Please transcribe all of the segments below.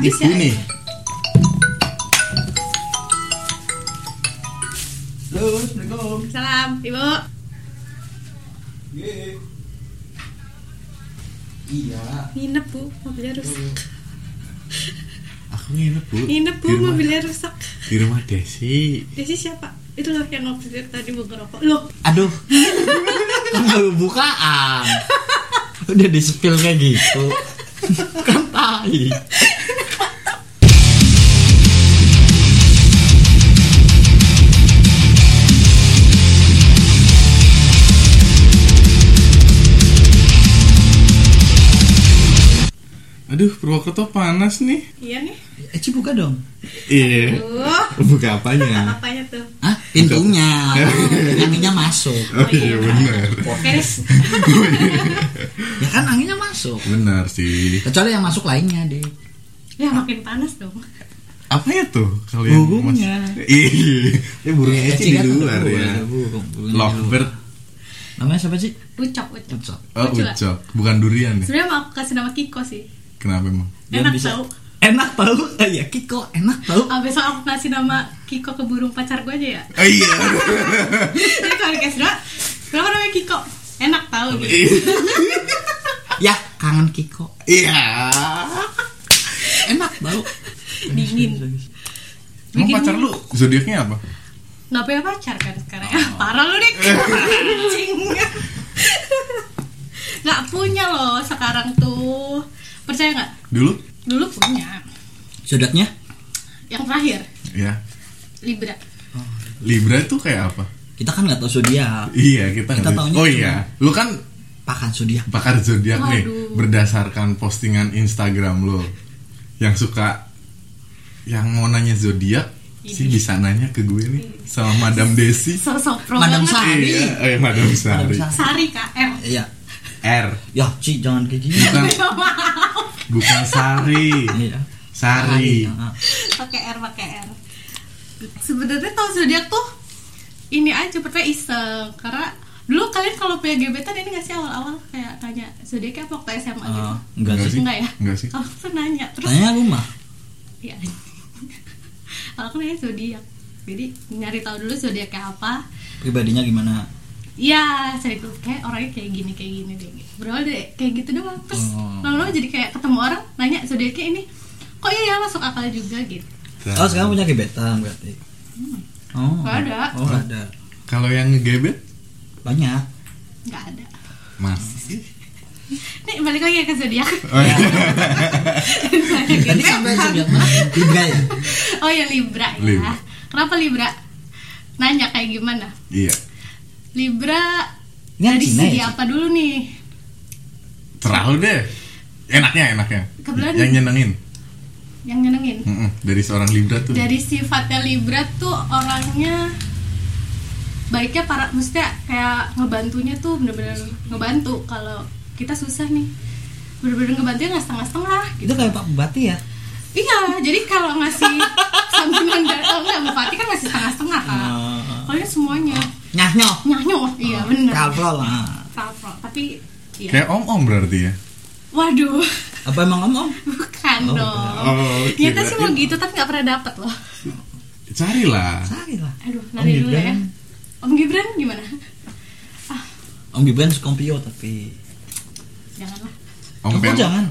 Habis ya? nih. Halo, Assalamualaikum. Salam, Ibu. Iya. Nginep, Bu. Mobilnya rusak. Aku nginep bu. Nginep, Bu. Di rumah, Mobilnya rusak. di rumah Desi. Desi siapa? Itu loh yang ngopi tadi mau ngerokok. Loh, Aduh. kan baru bukaan. Udah di spill kayak gitu. kan tai. Aduh, Purwokerto panas nih. iya nih. Eci buka dong. Iya. Uh, Buka apanya? apanya tuh? Hah? Pintunya. Anginnya masuk. Oh iya benar. Podcast. Ya kan anginnya masuk. Benar sih. Kecuali yang masuk lainnya deh. Ya makin panas dong. Apa ya tuh kalian? Burungnya. mas- Iya. Eh burungnya Eci di luar ada ya. burung, burung, burungnya di Lovebird. luar. Namanya siapa sih? Ucok, ucok. Ucok. Oh, ucok. Bukan durian ya? Sebenarnya mau aku kasih nama Kiko sih. Kenapa emang? Enak bisa- tau. Enak tau. Eh, ya Kiko enak tau. Ah, besok aku kasih nama Kiko ke burung pacar gue aja ya. Oh iya. Jadi kalau dikasih nama, kenapa namanya Kiko? Enak tau gitu. Ya kangen Kiko. Iya. Enak tau. Dingin. Emang Bikin- pacar lu zodiaknya apa? Nggak punya pacar kan sekarang ya? Parah lu nih Anjing Nggak punya loh sekarang tuh Percaya nggak? Dulu? Dulu punya Zodiaknya? Yang terakhir Ya. Libra Libra itu kayak apa? Kita kan nggak tahu zodiak. Iya, kita, Kita nggak- taunya Oh iya. Lu kan Pakan zodiak. pakar zodiak nih berdasarkan postingan Instagram lo yang suka yang mau nanya zodiak sih bisa nanya ke gue nih sama Madam Desi. Sosok Madam Sari. Iya, eh, Madam Sari. Madam Sari KR Iya. R Ya, Ci jangan kayak gini. bukan bukan Sari. Iya. Sari. Ah, pakai R pakai R sebenarnya kalau zodiak tuh ini aja pertama iseng karena dulu kalian kalau punya gebetan ini nggak sih awal-awal kayak tanya zodiaknya apa waktu SMA gitu Ah, enggak Enggak sih. enggak ya Enggak sih. kalau aku nanya terus Tanya rumah. Iya. Kalau aku nanya zodiak. Jadi nyari tahu dulu zodiaknya apa. Pribadinya gimana? Iya, cari tahu kayak orangnya kayak gini kayak gini deh. Berawal dari kayak gitu doang. Terus Oh. lama-lama jadi kayak ketemu orang nanya zodiaknya ini. Kok iya ya masuk akal juga gitu. Oh, sekarang punya gebetan berarti. Oh. Nggak ada. Oh, ada. Kalau yang ngegebet Banyak. nggak ada. masih sih. Nih balik lagi ke zodiak. Oh, iya. Tadi sampai zodiak mana? Libra ya? oh ya Libra ya. Libra. Kenapa Libra? Nanya kayak gimana? iya. Libra Ini yang dari Cina segi ya, apa dulu nih? Terlalu deh. Enaknya, enaknya. Kebetulan- Yang nyenengin. Yang nyenengin. Dari seorang Libra tuh. dari sifatnya Libra tuh orangnya baiknya para maksudnya kayak ngebantunya tuh bener-bener ngebantu kalau kita susah nih bener-bener ngebantunya nggak setengah-setengah gitu Itu kayak Pak Bupati ya? iya jadi kalau ngasih sambilan dari oh enggak bupati kan masih setengah-setengah kan Ah. kalau ini semuanya Nyah nyoh. nyanyo iya bener Kalprol lah. Salpro. tapi iya Kayak om-om berarti ya. waduh Apa emang om om? bukan Oh, dong Oh, Nyata sih mau gitu tapi nggak pernah dapet loh Carilah. Cari lah. aduh Om nanti dulu ya. Om Gibran gimana Om Gibran Skompio tapi. janganlah Om Aku Pel. jangan.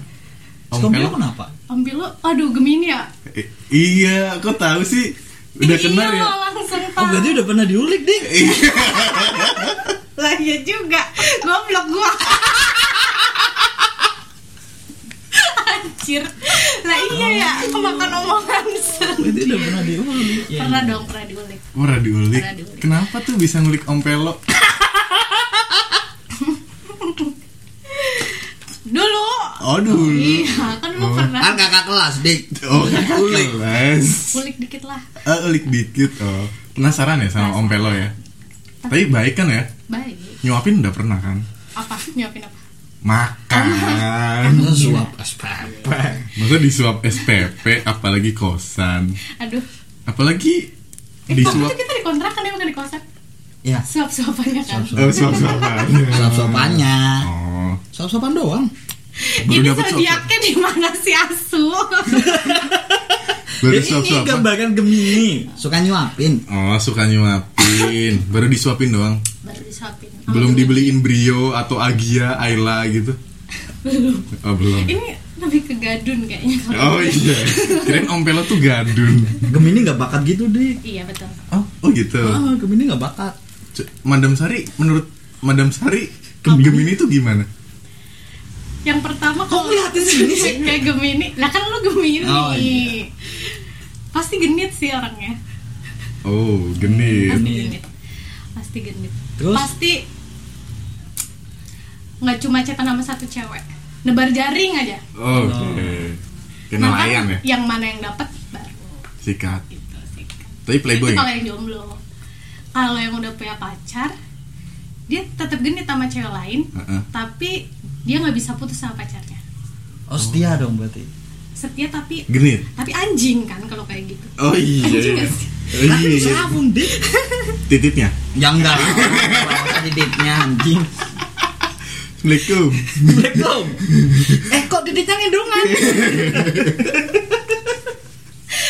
Om Skompio kenapa? Om Pilo, aduh Gemini ya I- iya, kok tahu sih? Udah kenal iya, ya? langsung Oh berarti udah pernah diulik ding. Lah iya juga Goblok gua Anjir Lah iya ya Kemakan omongan Berarti udah pernah diulik. Ya, Pernah iya. dong, pernah diulik Pernah diulik. Pernah diulik. Kenapa tuh bisa ngulik Om Pelo? Dulu Oh dulu. Iya, kan lu Oh. pernah Kan kakak kelas dik. Oh, ulik. Kelas. Ulik dikit lah Eh, ulik dikit. Oh, penasaran ya sama Om Pelo ya? Tapi baik kan ya? Baik Nyuapin udah pernah kan? Apa? Nyuapin apa? Makan. Masa suap SPP. Masa disuap SPP, apalagi kosan. Aduh Apalagi Eh, disuap. itu kita di kontrakan ya, bukan di kosan Ya. Suap-suapannya kan Suap-suap. Oh, suap-suapan. Suap-suapannya. Oh. Suap-suapan doang. Baru Ini zodiaknya di mana sih asu? Baru Ini suap-suap. gambaran Gemini, suka nyuapin. Oh, suka nyuapin. Baru disuapin doang. Baru disuapin. Belum dibeliin Brio atau Agia, Ayla gitu. Belum. Oh, belum. Ini lebih ke gadun kayaknya. Oh iya. Kirain Om Pelo tuh gadun. Gemini nggak bakat gitu deh. Iya betul. Oh, oh gitu. Ah, Gemini nggak bakat. C- Madam Sari, menurut Madam Sari, Gemini itu gimana? Yang pertama Kok ngeliatin sini sih? Kayak Gemini. Lah kan lu Gemini. Oh, iya. Pasti genit sih orangnya. Oh, genit. Pasti Genit. Pasti genit. Terus? Pasti nggak cuma cetan sama satu cewek. Nebar jaring aja. Oh, Oke. Kayak Nah, kan nelayan ya? Yang mana yang dapat baru Sikat. gitu sih. Tapi playboy. Itu kalau yang jomblo. Kalau yang udah punya pacar, dia tetap genit sama cewek lain, Heeh. tapi dia nggak bisa putus sama pacarnya. Oh setia dong berarti. Setia tapi Genit. tapi anjing kan kalau kayak gitu. Oh iya. Anjing iya. gak sih? Oh, Kan iya. sabun. Tititnya. Ya enggak. Diditnya anjing. Assalamualaikum. Assalamualaikum. eh kok diditnya ngedungan?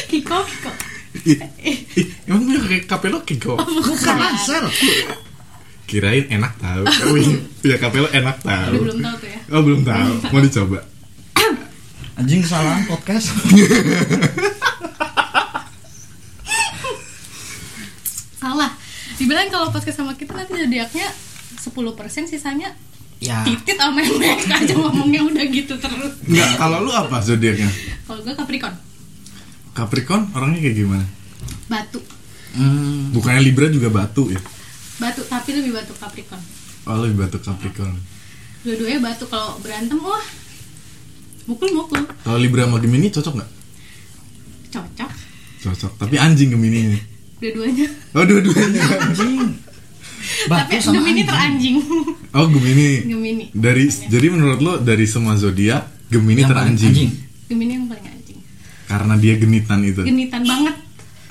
Kiko, Kiko. Emang punya kayak kapelo kiko? Bukan Ansel. Kirain enak tahu. Punya kapelo enak tahu. belum tahu tuh ya. Oh belum tahu. Mau dicoba. Anjing kesalahan podcast. Salah. Dibilang kalau podcast sama kita nanti zodiaknya 10% sisanya ya. titit sama memek aja ngomongnya udah gitu terus. Enggak, kalau lu apa zodiaknya? Kalau gue Capricorn, Capricorn orangnya kayak gimana? batu. Hmm. Bukannya Libra juga batu ya? Tapi lebih batu Capricorn. Oh lebih batu Capricorn. Dua-duanya batu kalau berantem wah mukul-mukul. Kalau Libra sama Gemini cocok nggak? Cocok Cocok. Tapi anjing Gemini ini. dua-duanya. Oh dua-duanya. Anjing. tapi Batu sama Gemini anjing. teranjing. Oh Gemini. Gemini. Dari jadi menurut lo dari semua zodiak Gemini Yang teranjing. Gemini yang paling anjing. Karena dia genitan itu. Genitan banget.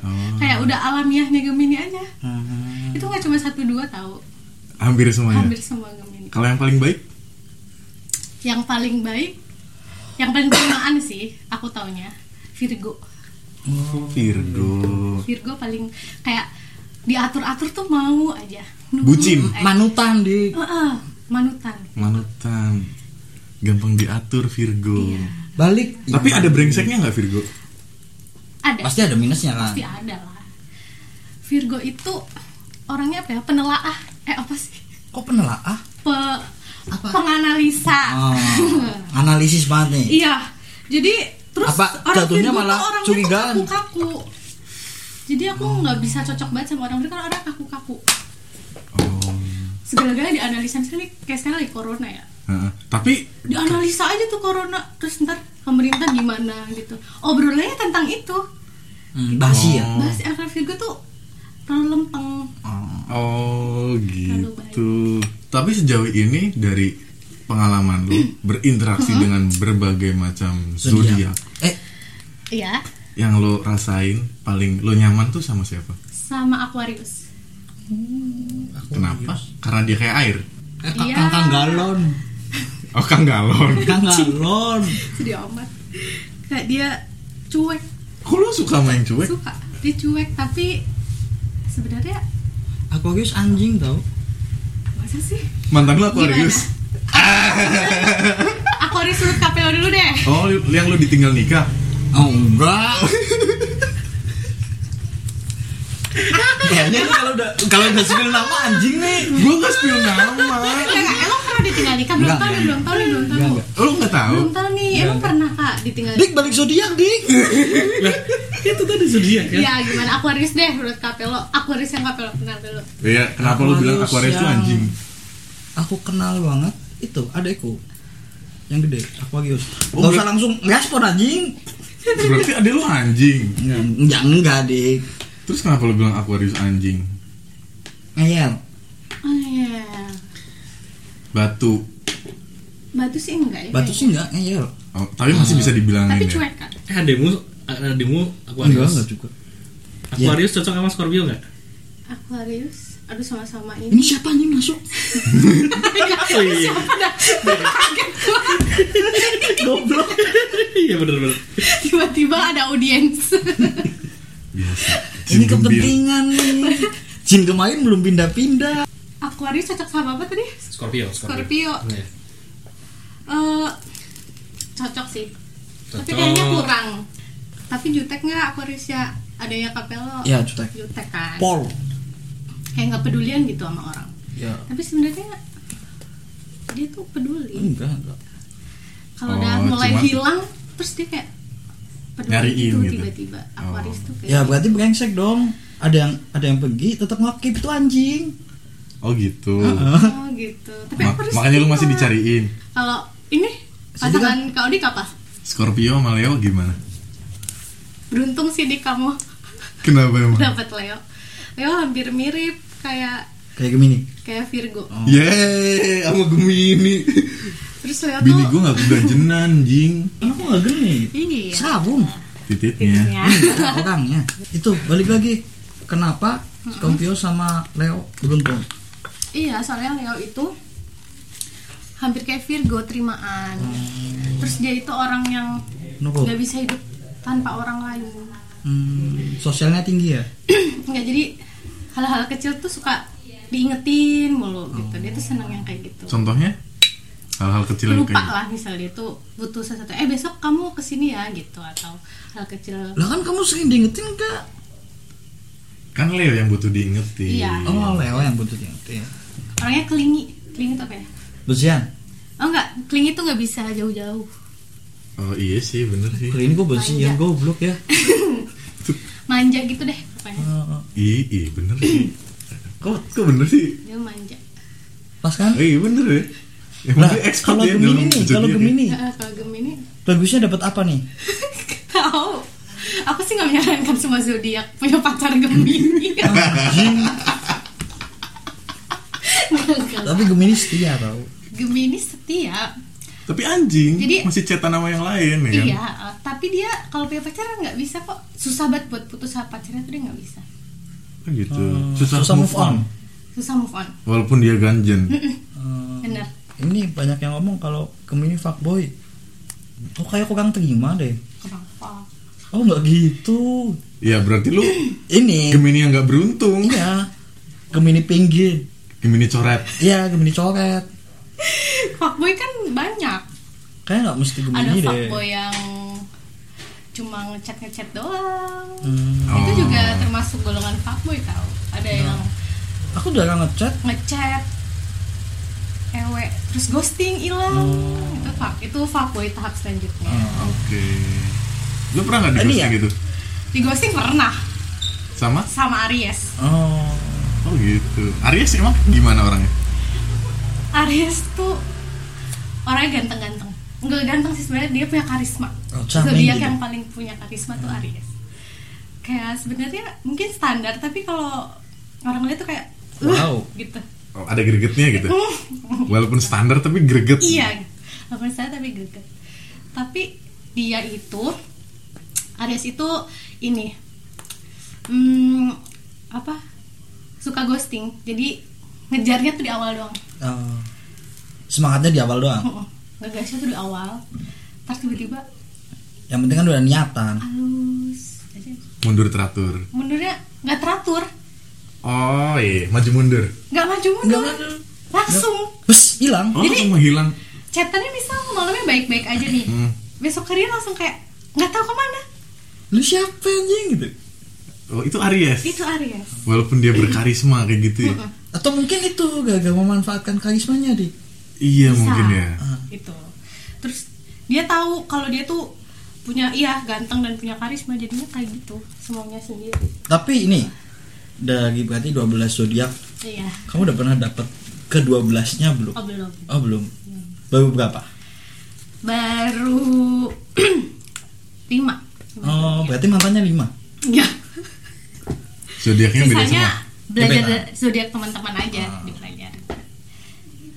Oh, Kayak udah alamiahnya Gemini aja. Hmm. Itu nggak cuma satu dua tahu. hampir semuanya. Hampir semua Gemini. Kalau yang paling baik? Yang paling baik, yang paling penerimaan sih, aku taunya Virgo. Oh, Virgo. Virgo paling kayak diatur-atur tuh mau aja. Nunggu Bucin. aja. Manutan di Heeh, manutan. Manutan. Gampang diatur Virgo. Iya. balik. Tapi Ya, ada brengseknya nggak Virgo? Ada. Pasti ada minusnya kan. Pasti ada lah. Virgo itu orangnya apa ya? Penelaah. Eh apa sih? Kok penelaah? Pe Apa? penganalisa. Oh, analisis banget nih. Iya. Jadi terus Apa jatuhnya Virgo tuh malah orangnya tuh curigaan? kaku-kaku. Jadi aku nggak bisa cocok banget sama orang karena orang kaku-kaku. Oh. Segala-galanya dianalisa misalnya kayak sekarang lagi corona ya. Heeh. Tapi Dianalisa aja tuh corona terus ntar pemerintah gimana gitu. Obrolannya tentang itu. Hmm, basi ya. Oh. Bahas orang Virgo tuh terlalu lempeng. Oh gitu. Tapi sejauh ini dari pengalaman lu berinteraksi dengan berbagai macam zodiak Eh, Iya, yang lo rasain paling lo nyaman tuh sama siapa? sama Aquarius. Kenapa? Karena dia kayak air. eh Iya. kang kang galon. Oh kang galon. Kang galon. Sedih amat. Kayak dia cuek, Kok lo suka main cuek? suka. Dia cuek tapi sebenarnya Aquarius anjing tau. masa sih? Mantan lo Aquarius. Aquarius urut kapelo dulu deh. Oh, yang lo ditinggal nikah. Oh enggak. Kayaknya lu kalau udah kalau udah spill nama anjing nih. Gue gak spill nama. Enggak, emang pernah ditinggal nikah? Belum Enggak, tahu nih, enggak. belum tahu nih, belum tahu. Enggak, enggak. Tahu? Belum tahu nih, emang pernah kak ditinggal Dik balik zodiak dik. itu tadi zodiak kan Ya gimana Aquarius deh menurut kapelo Aquarius yang kapelo kenal dulu Iya, kenapa lo bilang Aquarius tuh anjing? Aku kenal banget itu adekku yang gede Aquarius. Oh, Gak usah langsung respon anjing. Berarti ada lo anjing. Enggak enggak dik. Terus kenapa lo bilang Aquarius anjing? Ngeyel. Oh iya Batu. Batu sih enggak ya Batu sih enggak ngeyel. Oh, tapi masih bisa dibilangin Tapi ya. cuek kan eh ademu ademu Enggak Aquarius enggak juga. Aquarius cocok sama Scorpio nggak Aquarius Aduh sama-sama Ini ini siapa anjing masuk? oh iya Siapa dah? Kaget gua. Iya bener-bener. tiba-tiba ada audiens Biasa. Ini Jin kepentingan nih. Jin kemarin belum pindah-pindah. Aquarius cocok sama apa tadi Scorpio. Scorpio Iya. Eh, cocok sih tapi Cocok. kayaknya kurang tapi jutek nggak Aquarius ya ada ya Capello Ya, jutek. jutek kan Pol. kayak nggak pedulian gitu sama orang Ya. tapi sebenarnya dia tuh peduli Enggak, enggak. kalau Oh, udah mulai cuma- hilang terus dia kayak Nyariin gitu gitu. tiba-tiba Aquarius Oh. tuh kayak Ya berarti brengsek dong. Ada yang ada yang pergi tetap ngakip itu anjing. Oh gitu. oh gitu tapi Ma- Aquarius makanya lu tuh masih dicariin. kalau ini pasangan kau di apa Scorpio sama Leo gimana? beruntung sih di kamu Kenapa emang? dapat Leo Leo hampir mirip kayak Kayak Gemini. kayak Virgo Oh. Yeay, sama Gemini. terus Leo Bini gue gak keganjenan, jing. Kenapa nggak genit? iya Sabun. Titiknya. Titiknya. Enggak, orangnya. Itu balik lagi. Kenapa Scorpio sama Leo beruntung? iya soalnya Leo itu hampir kayak Virgo terimaan terus dia itu orang yang Nurut. nggak bisa hidup tanpa orang lain Hmm, sosialnya tinggi ya? nggak jadi hal-hal kecil tuh suka diingetin mulu gitu dia tuh seneng yang kayak gitu Contohnya? Hal-hal kecil yang lupa kayak lah misalnya dia tuh butuh sesuatu eh besok kamu ke sini ya gitu atau hal kecil Lah kan kamu sering diingetin enggak? Kan Leo yang butuh diingetin. Iya. Oh, Leo yang butuh diingetin. orangnya kelingi kelingi itu apa ya Bersihan. oh enggak kelingi tuh nggak bisa jauh-jauh Oh iya sih, bener sih. Kali ini gue bersihan, Manja. goblok ya. manja gitu deh pokoknya Oh, Iya, iya bener sih. Kok, kok bener sih? dia manja Pas kan? Oh, iya bener ya. Yang Nah, kalau ya Gemini nih, kalau ya. Gemini, Nah, kalau Gemini bagusnya dapat apa nih? tahu aku sih nggak menyarankan semua zodiak punya pacar Gemini. Tapi Gemini setia tau. Gemini setia Tapi anjing, Jadi- masih cetan sama yang lain ya kan? iya eh, tapi dia kalau punya pacar nggak bisa kok susah banget buat putus sama pacarnya tuh dia nggak bisa Oh, gitu. Hmm, susah, susah move move on. on. susah move on Walaupun dia ganjen. Hmm, bener ini banyak yang ngomong kalau Gemini fuckboy. Oh kayak kurang terima deh. kenapa Oh nggak gitu. Ya berarti lu Ini. Gemini yang gak beruntung. Iya. Gemini pinggir. Gemini coret. Iya Gemini coret. fuckboy kan banyak Kayak nggak mesti ada Gemini deh. fuckboy yang cuma ngechat ngechat doang Hmm, itu Oh. juga termasuk golongan fuckboy tau ada yang aku jarang ngechat. ngechat ewe terus ghosting hilang Oh. itu fuck itu fuckboy tahap selanjutnya Oke. Lu pernah gak di Ini ghosting ya? gitu? di ghosting pernah Sama? sama Aries Oh. Oh gitu. Aries emang gimana orangnya? Aries tuh orangnya ganteng-ganteng enggak ganteng sih sebenarnya dia punya karisma Oh, zodiak gitu. yang paling punya karisma tuh Aries kayak sebenarnya mungkin standar tapi kalau orang lihat tuh kayak uh, Wow. gitu Oh, ada gregetnya gitu. Walaupun standar tapi greget. iya walaupun saya tapi greget tapi dia itu Aries itu ini hmm, apa suka ghosting jadi ngejarnya tuh di awal doang Oh. Semangatnya di awal doang. Heeh. ngegasnya tuh di awal ntar tiba-tiba Yang penting kan udah niatan. halus aja Mundur teratur. mundurnya nggak teratur Oh iya, maju mundur. nggak maju mundur Nggak langsung Bus hilang. Oh, Jadi- langsung menghilang. chatannya misal malamnya baik-baik aja nih Hmm. besok harinya langsung kayak nggak tahu ke mana Lu siapa anjing gitu? Oh, itu Aries. itu Aries Walaupun dia berkarisma kayak gitu ya. Atau mungkin itu gagal memanfaatkan karismanya di. Iya Bisa. mungkin ya. gitu terus dia tahu kalau dia tuh punya iya ganteng dan punya karisma jadinya kayak gitu semuanya sendiri Tapi ini dari berarti 12 zodiak, iya kamu udah pernah dapet ke 12-nya belum? oh belum Oh, belum. Baru berapa? baru lima Oh, berarti mantannya 5. ya Zodiaknya beda sisanya semua. belajar zodiak teman-teman aja Ah. dipelajari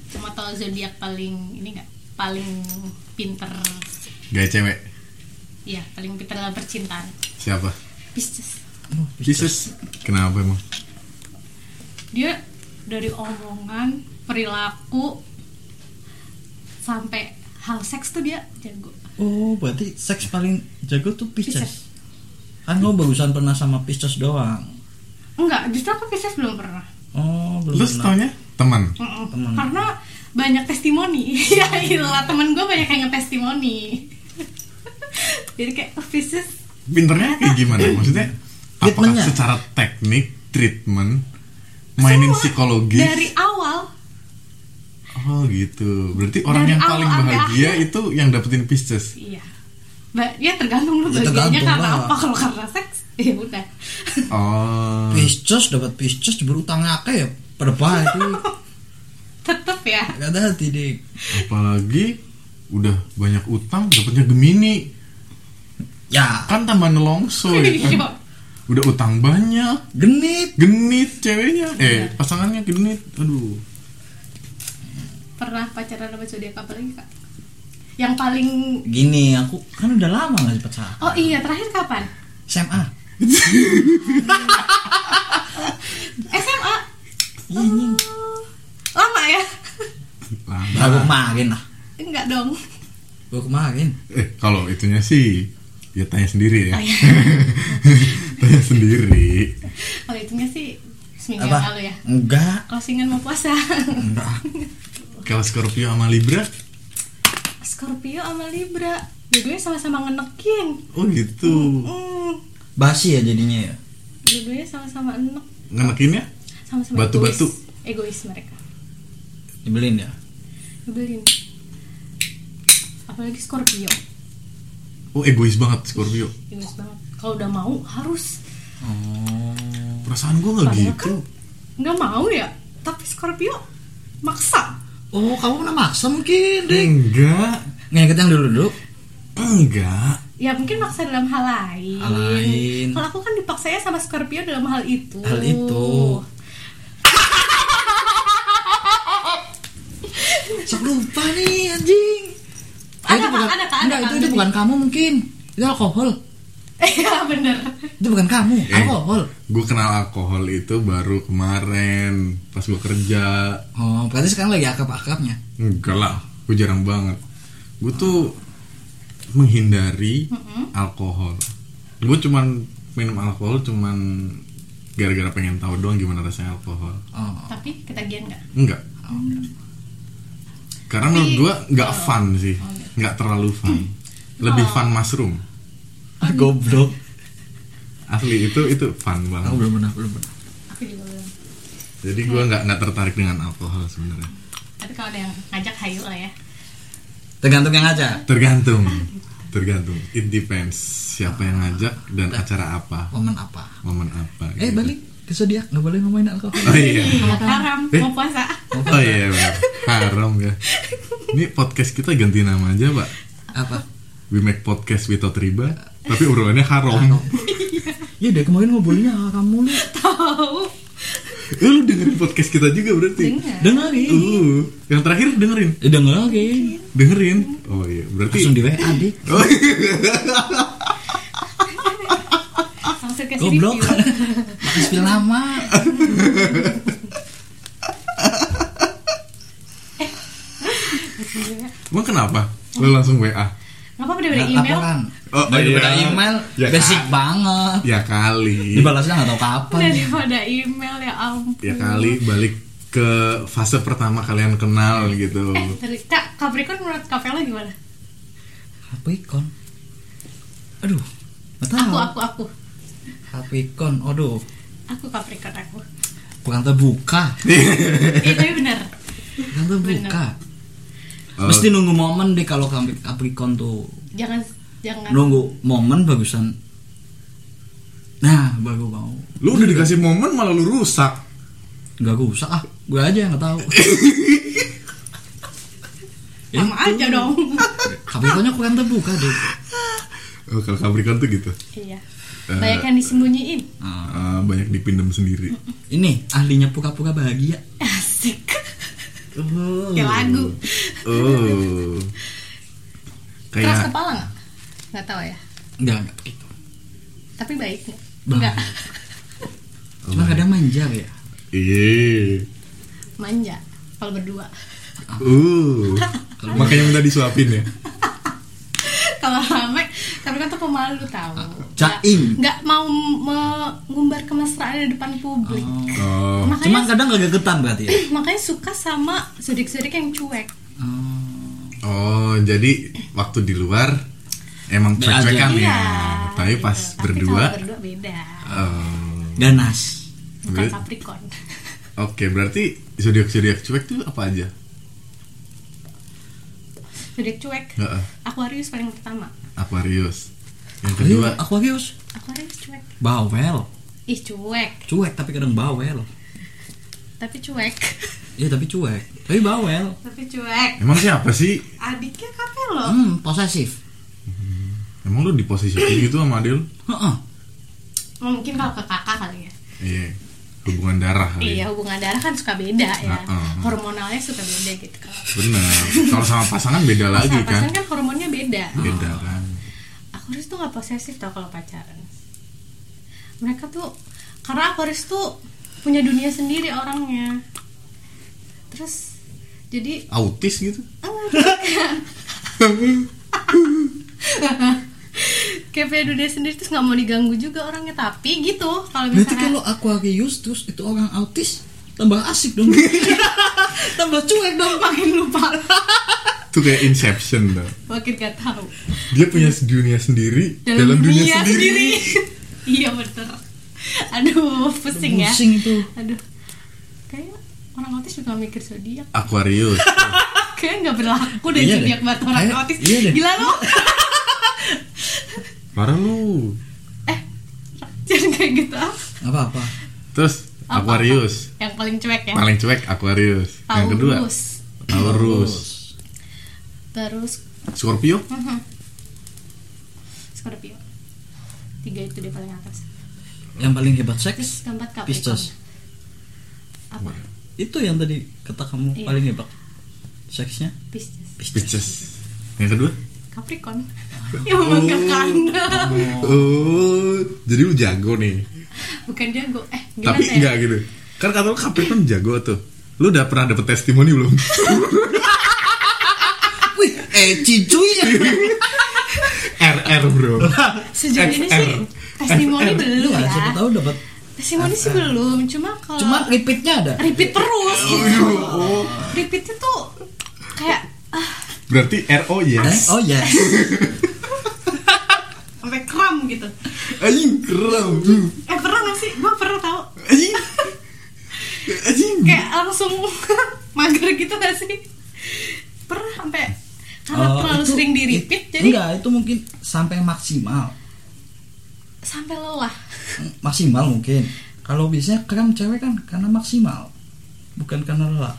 cuma tahu zodiak paling ini nggak paling pinter Gaya cewek. iya paling pinter dalam percintaan Siapa? Pisces Jesus. Kenapa emang? dia dari omongan perilaku sampai hal seks tuh dia jago Oh, berarti seks paling jago tuh Pisces. Pisces. Kan lo bagusan pernah sama Pisces doang. enggak justru aku Pisces belum pernah Oh, belum Lu pernah. taunya teman. Temen. karena banyak testimoni ya iyalah temen gue banyak yang ngetestimoni jadi kayak oh, Pisces Pinternya kayak gimana? Maksudnya apakah Treatmentnya? secara teknik treatment mainin Semua. psikologis? dari awal Oh gitu. Berarti orang Dari yang paling bahagia akhir. itu yang dapetin Pisces. iya Ba- ya tergantung lu Ya, bahagianya tergantung karena lah. apa kalau karena seks ya udah Oh. Pisces dapat Pisces berutang akeh ya pada baik tetep ya Gak ada hati dik Apalagi udah banyak utang dapetnya Gemini. Ya Kan tambah nelongso ya kan. Udah utang banyak. genit Genit ceweknya. Eh, Iya. pasangannya genit. Aduh. pernah pacaran sama zodiak apa lagi kak yang paling Gini aku kan udah lama gak sih pacaran oh iya terakhir kapan SMA SMA anjing lama ya Lama. Baru kemarin lah enggak dong Baru kemarin Eh, kalau itunya sih ya tanya sendiri ya. oh, iya. tanya sendiri. kalau itunya sih seminggu yang Apa? lalu ya? Enggak. Closingan mau puasa. Enggak. Kalau Scorpio sama Libra, Scorpio sama Libra. Dua-duanya sama-sama ngenekin. Oh gitu. hmm, Basi ya jadinya ya? Dua-duanya sama-sama enek. Ngenekinnya? Sama-sama Batu-batu. egois. Egois mereka. Dibeliin ya? Nyebelin. Apalagi Scorpio Oh, egois banget Scorpio. egois banget kalau udah mau harus Oh Perasaan gua nggak gitu. kan nggak mau ya tapi Scorpio maksa Oh kamu pernah maksa mungkin dik Enggak. Ngeket yang dulu dulu Enggak. ya mungkin maksa dalam hal lain, Hal lain. kalau aku kan dipaksanya sama Scorpio dalam hal itu Hal itu. Sok lupa nih anjing Ada, itu bukan, ada, enggak, itu, itu bukan kamu mungkin Itu alkohol iya bener Itu bukan kamu, Eh. alkohol Gue kenal alkohol itu baru kemarin pas gue kerja. Oh, berarti sekarang lagi akap-akapnya Enggak lah, gue jarang banget. Gue tuh menghindari alkohol. Gue cuman minum alkohol cuman gara-gara pengen tahu doang gimana rasanya alkohol. Oh, tapi ketagihan nggak Enggak. Karena Tapi- menurut gue nggak oh. fun sih, Oh. Nggak terlalu fun. Lebih Oh. fun mushroom. ah, goblok Asli itu itu fun Aku banget. belum pernah, belum pernah aku juga belum Jadi gue nggak nggak tertarik dengan alkohol sebenarnya. tapi kalau ada yang ngajak hayu lah ya Tergantung yang aja Tergantung, tergantung. It depends siapa yang ngajak dan acara apa, Momen apa momen apa. Eh gitu. balik ke zodiak nggak boleh ngomongin alkohol Oh iya. haram Eh? mau puasa Oh iya. Haram ya. Ini podcast kita ganti nama aja, Pak. Apa? We make podcast without riba, tapi urutannya haram. Ya dari kemarin ngobrolnya kamu lu tahu Eh, lu dengerin podcast kita juga berarti? dengar dengerin. Uh, yang terakhir dengerin. Ya dengerin. Dengerin. Oh iya, berarti Langsung di WA dik. Oh, langsung kasih Goblok. review Pakai spill nama. Emang kenapa? Lu langsung WA? nggak apa-apa daripada email Laporan. Oh, Daripada iya. email Ya, basic Kak. banget. Ya kali. Dibalasnya nggak tahu kapan. daripada email ya ampun Ya kali balik ke fase pertama kalian kenal gitu. eh dari kak Capricorn menurut Kapela gimana Capricorn. Aduh. Nggak tahu. aku aku aku Capricorn. Aduh. aku Capricorn aku Bukan terbuka. eh tapi bener Bukan terbuka. Oh, Mesti nunggu momen deh kalau Capri- Capricorn tuh. jangan jangan Nunggu momen bagusan. Nah, baru mau. lu udah dikasih momen malah lu rusak. Gak rusak ah, gue aja yang nggak tahu. sama aja dong Capricornnya kurang terbuka deh. Oh, kalau Capricorn tuh gitu. iya Eh. banyak yang disembunyiin Ah, banyak dipendam sendiri. Ini ahlinya pura-pura bahagia. asik Oh. kayak lagu Oh. keras Kayak kepala nggak nggak tahu ya Enggak, enggak begitu. tapi baik nggak? Enggak Cuma kadang manja ya. iya. manja kalau berdua Uh, makanya minta disuapin ya. kalau rame Capricorn tuh pemalu tahu Jaim. nggak mau mengumbar kemesraan di depan publik Oh, Cuman makanya kadang gak gegetan berarti ya. makanya suka sama zodiak-zodiak yang cuek oh, jadi waktu di luar emang cuek-cuekan ya. Iya, Tapi pas gitu. Tapi berdua, kalau berdua beda oh, Ganas. bukan Capricorn oke berarti zodiak zodiak cuek tuh apa aja? zodiak cuek Heeh. Aquarius paling pertama Aquarius. Yang kedua, Aquarius. Aquarius cuek Bawel. ih cuek Cuek tapi kadang bawel. tapi cuek Iya tapi cuek. Tapi bawel. tapi cuek emang siapa sih? adiknya kafe loh Hmm, posesif. Emang lu di posisi kayak gitu sama Adil? Heeh. mungkin kalau ke kakak kali ya Iya. Hubungan darah kali. iya hubungan darah kan suka beda ya Heeh. hormonalnya suka beda gitu kalau Bener. Kalau sama pasangan beda lagi sama kan? pasangan kan hormonnya beda Beda kan. Aquarius tuh nggak posesif tau kalau pacaran mereka tuh karena Aquarius tuh punya dunia sendiri orangnya terus jadi Autis gitu? kayak punya dunia sendiri terus nggak mau diganggu juga orangnya tapi gitu kalau Berarti misalnya kalau Aquarius terus itu orang autis tambah asik dong. tambah cuek dong. makin lupa Itu kayak Inception tuh. makin gak tahu Dia punya dunia sendiri dalam, dunia, sendiri. iya bener aduh pusing ya Pusing itu. aduh kayak orang autis juga mikir zodiak Aquarius. kayak nggak berlaku deh Iya zodiak buat orang Kayak- autis iya deh. gila lu Parah lu. eh jangan kayak gitu apa-apa. Terus. Aquarius. yang paling cuek ya Paling cuek Aquarius. Yang kedua Taurus Taurus. Terus Scorpio? mhm, Scorpio tiga itu dia paling atas Yang paling hebat seks keempat Capricorn Pisces. apa Itu yang tadi kata kamu Iya. paling hebat. Seksnya Pisces Pisces. Yang kedua? Capricorn yang membanggakan Oh, jadi lu jago nih. bukan jago eh gimana Tapi ya enggak gitu. Kan kata lu Capricorn jago tuh. Lu udah pernah dapet testimoni belum? Wih, eh cicuy. RR bro. sejauh ini sih testimoni belum Iya, ya siapa tahu dapat. testimoni sih belum cuma kalau Cuma repeatnya ada. repeat terus gitu. Oh, repeatnya tuh kayak ah, berarti RO Eh, yes. oh yes. sampai kram gitu Anjing keren. eh pernah gak sih gue pernah tau Anjing. Anjing. kayak langsung mager gitu gak sih pernah sampai karena Oh, terlalu itu- sering di repeat it- jadi enggak, itu mungkin sampai maksimal. sampai lelah Maksimal mungkin. Kalau biasanya kram cewek kan karena maksimal. Bukan karena lelah.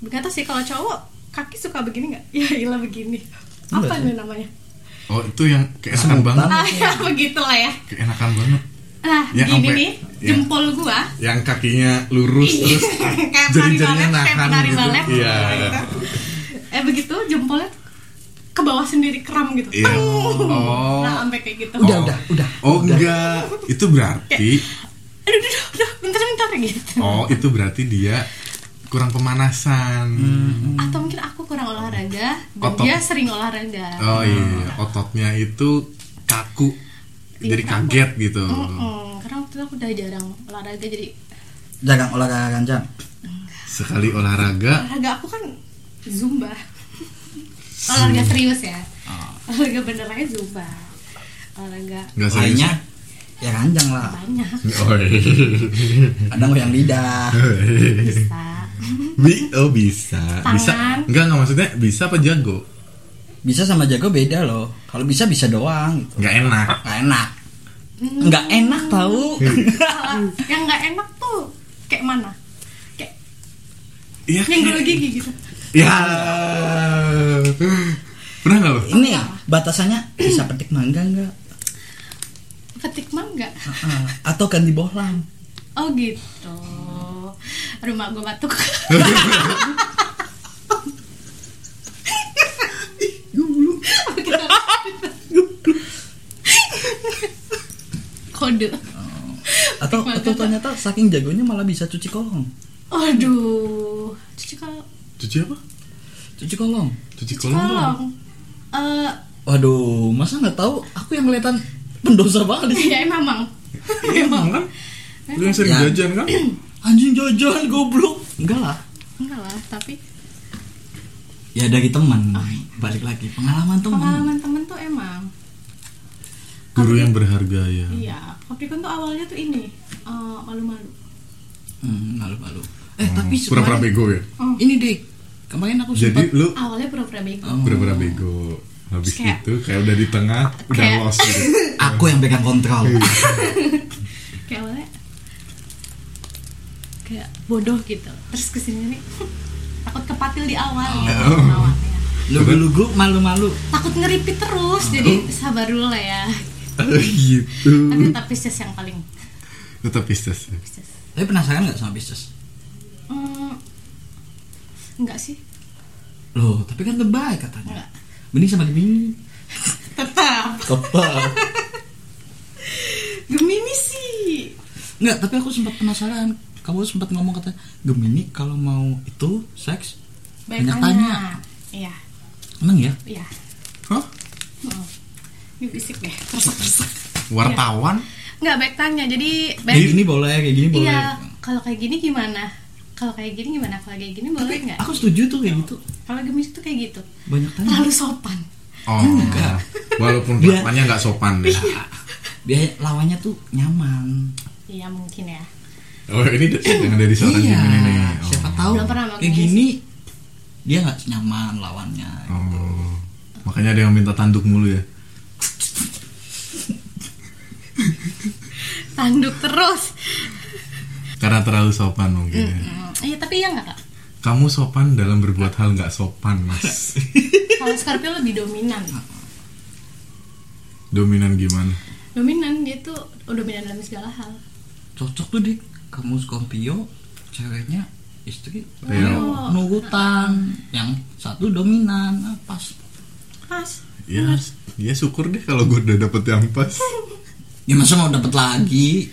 Tau sih kalau cowok kaki suka begini nggak? Ya ilah begini. Apa nih namanya? Oh itu yang keenakan Sebutan. banget. Ah ya begitulah ya. Keenakan banget. Nah Ya, gini sampai- nih ya. jempol gua. Yang kakinya lurus terus kayak penari jari-jarinya nahan penari gitu. Iya. Gitu. Eh begitu jempolnya ke bawah sendiri kram gitu. Iya. Oh. Nah sampai kayak gitu. Udah, Oh. udah, udah. Oh enggak, itu berarti Aduh, aduh, aduh, aduh, bentar-bentar gitu. oh itu berarti dia kurang pemanasan. Atau mungkin aku kurang olahraga dan Otot. dia sering olahraga. Oh iya, ototnya itu kaku. Jadi Iya, kaget gitu. Mm-mm, karena waktu itu aku udah jarang olahraga jadi Jangan olahraga kencang. Sekali olahraga, olahraga aku kan zumba olahraga serius ya olahraga benerannya zumba olahraga nggak serius. Lainnya ya kencang lah. banyak Oh, iya. Kadang goyang lidah. bisa Bi- oh bisa, bisa. Tangan. Enggak enggak maksudnya bisa apa jago? Bisa sama jago beda loh. Kalau bisa bisa doang gitu. Nggak enak. Nggak enak. Nggak enak tahu. Yang nggak enak tuh kayak mana kayak Iya. yang dulu gigi gitu Ya. Pernah nggak lo? Ini batasannya bisa petik mangga nggak? petik mangga Atau ganti bohlam. oh gitu rumah gue batuk kode Atau mangga atau nggak? ternyata saking jagonya malah bisa cuci kolong. Aduh, Cuci apa? Cuci kolong. Cuci, Cuci kolong. Eh, Waduh, masa nggak tahu? Aku yang kelihatan pendosa banget di sini. ya emang. Iya emang kan? Lu yang sering Ya. jajan kan? Anjing jajan goblok. Enggak lah. Enggak lah, tapi Ya dari teman. Balik lagi pengalaman teman. pengalaman temen tuh emang. Guru yang berharga ya. Iya, Capricorn tuh awalnya tuh ini eh, malu-malu. Hmm, malu-malu. Eh, tapi Oh, Pura-pura kemarin- bego ya? Ini deh. Kemarin aku Jadi sempat lu Awalnya pura-pura bego. Oh. pura-pura bego. Habis Kayak- itu kayak udah di tengah, udah Kayak- lost gitu. aku yang pegang kontrol. Kayak awalnya kayak bodoh gitu. Terus ke sini nih takut kepatil di awal gitu Oh. awalnya. Lugu-lugu malu-malu. Takut ngeripit terus, jadi sabar dulu lah ya. Oh, gitu. Tapi tetap Pisces yang paling Tetap Pisces. ya. Pisces. Tapi penasaran nggak sama Pisces? Enggak sih, Loh, tapi kan terbaik katanya. enggak. Mending sama Gemini. Tetap Tepat. Gemini sih. Enggak, tapi aku sempat penasaran. Kamu sempat ngomong kata Gemini kalau mau itu seks Banyak, Banyak tanya. tanya. Iya, emang ya? iya. Hah? Hmm. Ini berisik deh, terus Wartawan? Enggak baik tanya, jadi Kayak baik. gini boleh, kayak gini boleh. Iya, kalau kayak gini gimana? Kalau kayak gini gimana? Kalau kayak gini boleh nggak? Aku setuju tuh kayak gitu. Kalau Gemini tuh kayak gitu, Banyak tanya. terlalu sopan. Oh. Enggak. Walaupun kelakuannya nggak sopan deh. Biar lawannya tuh nyaman. Iya mungkin ya. Oh, ini d- yang dari seorang iya. Gemini nih. Oh. Siapa tahu Belum pernah sama kayak gini dia nggak nyaman lawannya. Oh. Makanya ada yang minta tanduk mulu ya. Tanduk terus. Karena terlalu sopan mungkin. ya. Iya tapi iya nggak kak? Kamu sopan dalam berbuat hal nggak sopan, Mas. Kalau Scorpio lebih dominan. Dominan gimana? Dominan dia tuh oh, dominan dalam segala hal. Cocok tuh di kamu Scorpio ceweknya istri. Oh. nurutan yang satu dominan Ah, pas Pas. Ya, ya syukur deh kalau gue udah dapet yang pas. ya masa mau dapat lagi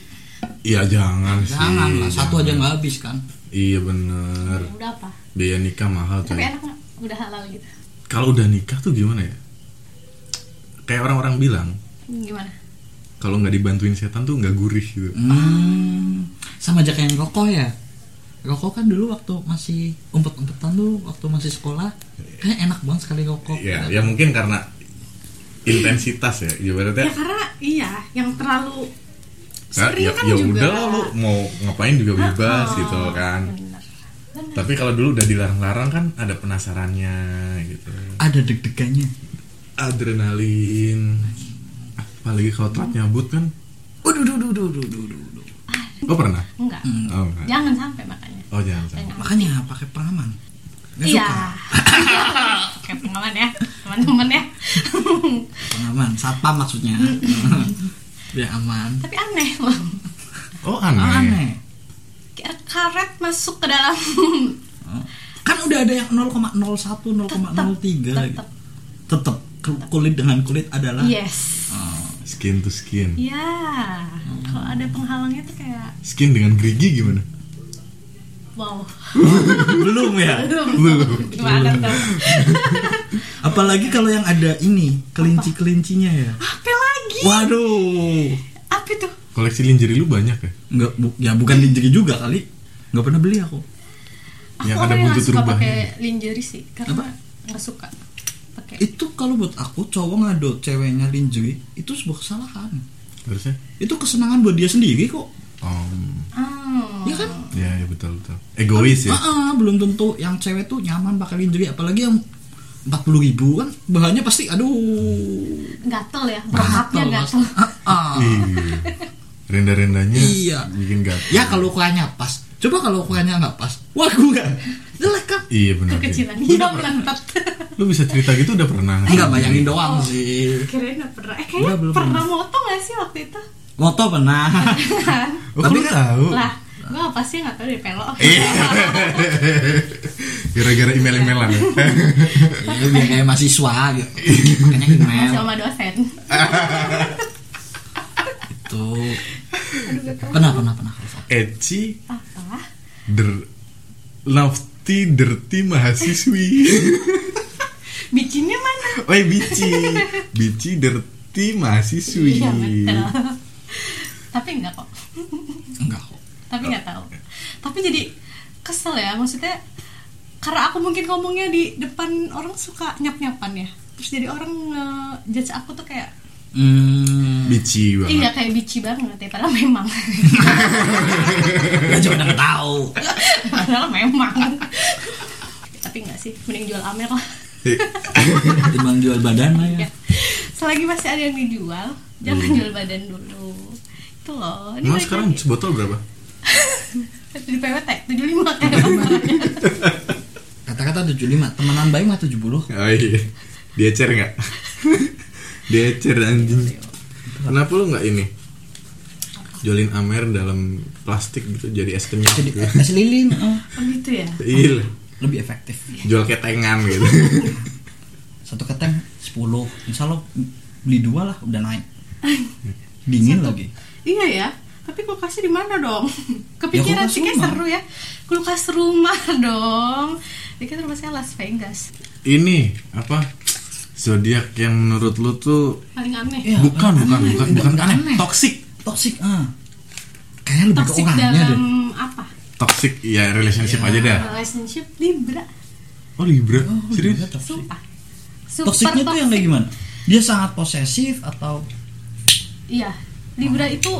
Iya jangan sih. jangan lah satu aja jangan. nggak habis kan Iya bener. Ya Udah apa? Biaya nikah mahal Tapi coy. enak? Udah halal gitu. Kalau udah nikah tuh gimana ya? Kayak orang-orang bilang Gimana? kalau nggak dibantuin setan tuh nggak gurih gitu. hmm, sama aja kayak rokok ya rokok kan dulu waktu masih umpet-umpetan tuh waktu masih sekolah kayak enak banget sekali rokok Ya, ya mungkin karena intensitas ya. Ibaratnya Ya karena iya, yang terlalu sering ya, kan ya juga. udah lah, lu mau ngapain juga bebas Oh, gitu kan. bener. Bener. Tapi kalau dulu udah dilarang-larang kan ada penasarannya gitu. ada deg-degannya Adrenalin. Apalagi kalau telat nyabut kan. Waduh, duh, duh, duh, duh, duh, duh, duh. Ah, Oh pernah? Enggak. Oh enggak. Jangan sampai makanya. Oh jangan sampai. Jangan. makanya pakai pengaman Nggak Iya. suka Kayak pengalaman ya, teman-teman ya. pengaman satpam maksudnya biar aman Tapi aneh loh. Oh Oh, aneh. aneh Kayak karet masuk ke dalam kan udah ada yang 0,01 0,03 tetep. tetap kulit dengan kulit adalah Yes. Oh, Skin to skin. Iya. Kalau ada penghalangnya tuh kayak Skin dengan gerigi gimana? wow. belum ya Belum. Gimana tuh? apalagi kalau yang ada ini kelinci kelincinya ya Apa lagi? waduh Apa tuh? Koleksi lingerie lu banyak ya? nggak bu- ya bukan lingerie juga kali nggak pernah beli aku Aku Yang ada buntut rubahnya. pakai lingerie sih, karena Apa? nggak suka pakai. itu kalau buat aku cowok ngado ceweknya lingerie itu sebuah kesalahan Harusnya? itu kesenangan buat dia sendiri kok Oh, Oh. ya kan ya, ya betul betul. Egois ya. Ah, ah, belum tentu yang cewek tuh nyaman pakai lingerie apalagi yang 40 ribu kan bahannya pasti aduh Gatel ya, berkatnya gatel. Ah, ah. Iya. Renda-rendanya Iya. bikin gatel. ya kalau ukurannya pas coba kalau ukurannya nggak pas wah gue jelek kan Iya benar. Kekecilan. Iya. Iya. Lu bisa cerita gitu udah pernah? nggak bayangin doang sih Kirain nggak pernah. Eh, kayaknya belum pernah pernah. moto nggak sih waktu itu? moto pernah kan? Oh, kok lu tahu? lah, gue apa sih nggak tahu deh pelo. Iya. Gara-gara email-emailan. Ya. ya, biar kayak mahasiswa gitu. Makanya email. Sama dosen. itu. Pernah pernah pernah. Eci. Apa? the love dirty mahasiswi. Bikinnya mana? Oh iya, bici. Bici dirty mahasiswi. Iya betul. Tapi enggak kok. Enggak kok. Tapi nggak tahu. Tapi jadi kesel ya maksudnya karena aku mungkin ngomongnya di depan orang suka nyap nyapan ya. Terus jadi orang judge aku tuh kayak hmm. Bici banget. Iya kayak bici banget ya padahal memang. Ya juga udah tahu. Padahal memang. Tapi enggak sih mending jual amer lah. Timbang jual badan lah ya. Ya selagi masih ada yang dijual jangan jual badan dulu. Itu loh. Ini lagi- sekarang sebotol berapa? di PWT 75 kayak. kata-kata 75 temenan baik mah 70 Oh iya. Diecer nggak? Diecer anjing. Kenapa lu nggak ini? Jualin Amer dalam plastik gitu jadi es kenyal jadi gitu. es lilin oh, oh gitu ya? Iya. Lebih efektif. Jual ketengan gitu. Satu keteng 10 insya Allah beli dua lah udah naik. Dingin lagi. Iya ya tapi kulkasnya di mana dong? Kepikiran kulkas sih kayak seru ya. Kulkas rumah dong. Ini kan rumah saya Las Vegas. Ini apa? Zodiak yang menurut lu tuh paling aneh. Iya, bukan, bukan, bukan, bukan nggak aneh, aneh. toxic, toxic ah. Kayaknya lebih ke toxic orangnya dalam deh. apa? Toxic ya relationship aja dah. relationship Libra. Oh Libra, Oh, serius? iya, toxic. sumpah. Super Toksiknya tuh yang kayak toxic. gimana? Dia sangat posesif atau Iya, Libra itu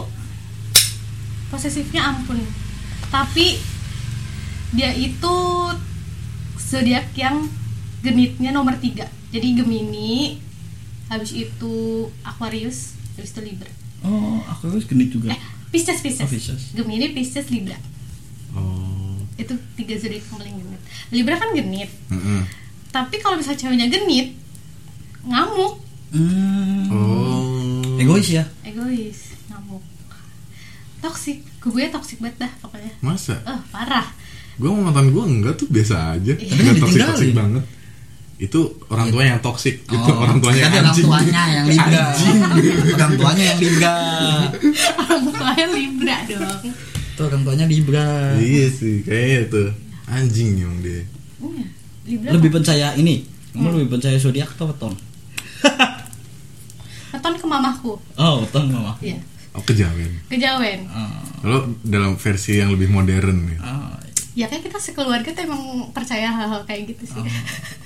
posesifnya ampun. Tapi dia itu zodiak yang genitnya nomor tiga. Jadi Gemini, habis itu Aquarius, habis itu Libra. oh aku harus genit juga. Eh, Pisces, Pisces. Oh, Pisces. Gemini, Pisces, Libra. Oh, Itu tiga zodiak yang paling genit. Libra kan genit. Mm-mm. Tapi kalau misalnya ceweknya genit, ngamuk, Hmm, oh, egois ya. egois. Toxic, gue toxic banget dah pokoknya. Masa? Eh, parah. Gue sama mantan gue enggak tuh biasa aja, Iya. enggak toxic Ditinggalin. toxic banget. Itu orang tua yang toxic, itu Oh, orang tuanya yang tadi orang anjing. tuanya yang libra. orang tuanya yang libra. orang tuanya Libra dong Tuh orang tuanya libra. Iya sih, kayaknya tuh anjing yang dia. Iya, Libra Lebih percaya ini. Kamu lebih percaya zodiak atau weton? Keton ke mamahku Oh, weton mama. Iya, Oh kejawen. kejawen Oh, Kalau dalam versi yang lebih modern nih. oh, Ya kayak kita sekeluarga tuh emang percaya hal-hal kayak gitu sih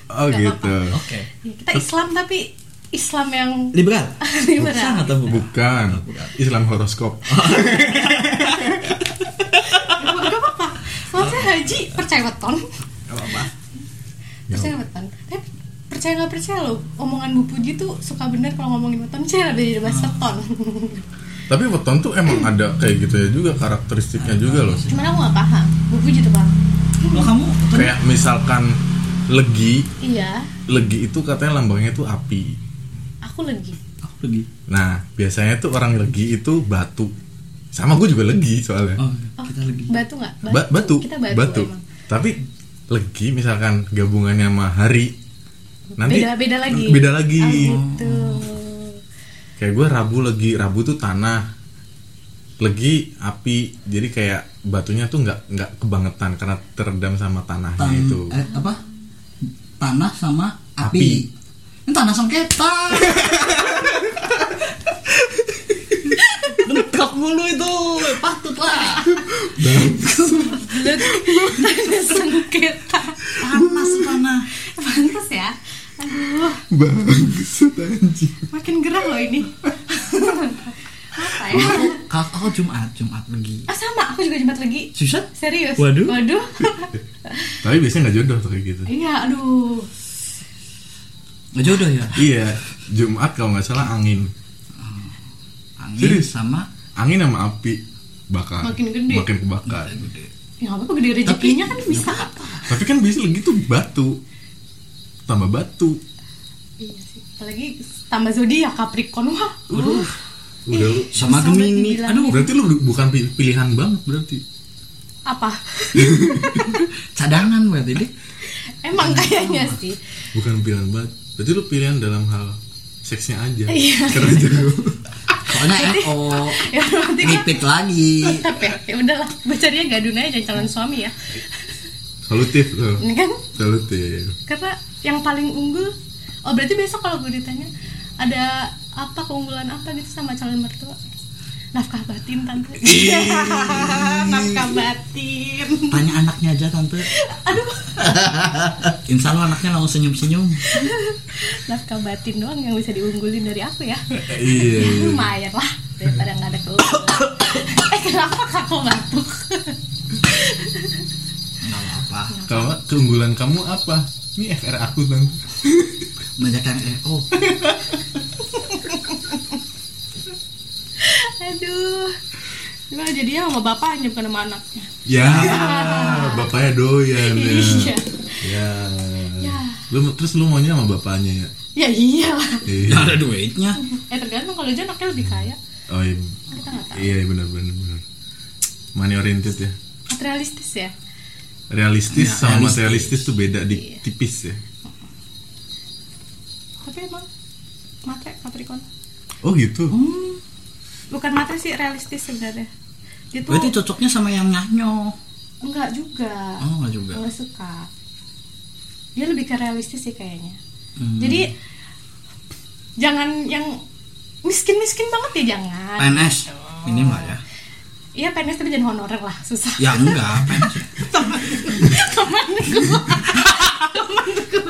Oh Nggak gitu. Oke. Ya, Kita Islam tapi Islam yang Liberal. Liberal. Bukan atau bukan? Bukan. Islam horoskop. Gak apa-apa saya haji percaya weton Gak apa-apa. Percaya weton Tapi percaya gak percaya loh Omongan Bu Puji tuh suka bener kalau ngomongin weton Saya lebih dari bahas weton Tapi weton tuh emang ada kayak gitu ya juga karakteristiknya juga loh. Cuman aku gak paham Bu Puji tuh paham Kalau kamu weton? Kayak misalkan legi, Iya legi itu katanya lambangnya tuh api. Aku lagi Aku pergi. Nah, biasanya tuh orang legi itu batu. Sama gue juga legi soalnya. Oh, kita lagi. Batu gak? Ba- batu, Kita batu, emang Tapi legi misalkan gabungannya sama hari, nanti beda beda lagi Beda lagi. oh, gitu Kayak gue rabu legi, rabu tuh tanah, legi api. Jadi kayak batunya tuh nggak nggak kebangetan karena terendam sama tanahnya Tan- itu. eh, apa? Tanah sama api. Api. Ini tanah sengketa. Bentrok mulu itu. Patut lah. Tanda sengketa Panas tanah. pantas ya aduh Bangsat anjing. makin gerah loh ini apa ya Kalau aku Jumat, Jumat lagi. ah sama aku juga jumat lagi Susah? serius Waduh. waduh Tapi biasanya nggak jodoh tuh kayak gitu. iya aduh Nggak jodoh ya? Iya, Jumat kalau nggak salah angin. Angin Serius? sama Angin sama api bakar. Makin gede. Makin kebakar. ya nggak apa-apa gede rezekinya kan bisa Tapi kan bisa lagi tuh batu. Tambah batu. iya sih apalagi tambah zodiak Capricorn wah Udah lu. sama Sampai Gemini. dibilangin. Aduh, Berarti lu bukan pi- pilihan banget berarti. apa cadangan berarti deh. emang kayaknya sih Bukan pilihan banget. Berarti lu pilihan dalam hal seksnya aja. Iya. Karena jago. Soalnya NO ya berarti kan repeat lagi. tetap ya ya udahlah gue carinya gadun aja jangan calon suami ya Solutif tuh. ini kan Solutif. karena yang paling unggul oh berarti besok kalau gue ditanya ada apa keunggulan apa gitu sama calon mertua nafkah batin tante nafkah batin Tanya anaknya aja tante. aduh Insya Allah anaknya langsung senyum-senyum. nafkah batin doang yang bisa diunggulin dari aku ya Iya. iya. lumayan lah daripada nggak ada keunggulan eh kenapa kakak batuk Nggak apa-apa. Kalau keunggulan kamu apa? Ini FR aku bang. Eh oh aduh gimana jadinya sama bapaknya bukan sama anaknya Ya, bapaknya doyan ya. iya Ya. Ya. Lu terus lu maunya sama bapaknya ya? ya iyalah Iya. nggak ada duitnya. eh tergantung kalau dia anaknya lebih kaya Oh iya. kita nggak tahu Iya benar benar benar. Money oriented ya. materialistis ya Realistis Ya, sama realistis. materialistis tuh beda di Iya. tipis ya. tapi emang matre Capricorn Oh gitu. bukan matre sih realistis sebenarnya dia tuh Berarti cocoknya sama yang nyanyo. enggak juga Oh nggak juga. enggak suka dia lebih ke realistis sih kayaknya Hmm. jadi jangan yang miskin miskin banget ya jangan PNS ini mah ya. iya PNS tapi jangan honorer lah susah Ya enggak PNS. temanku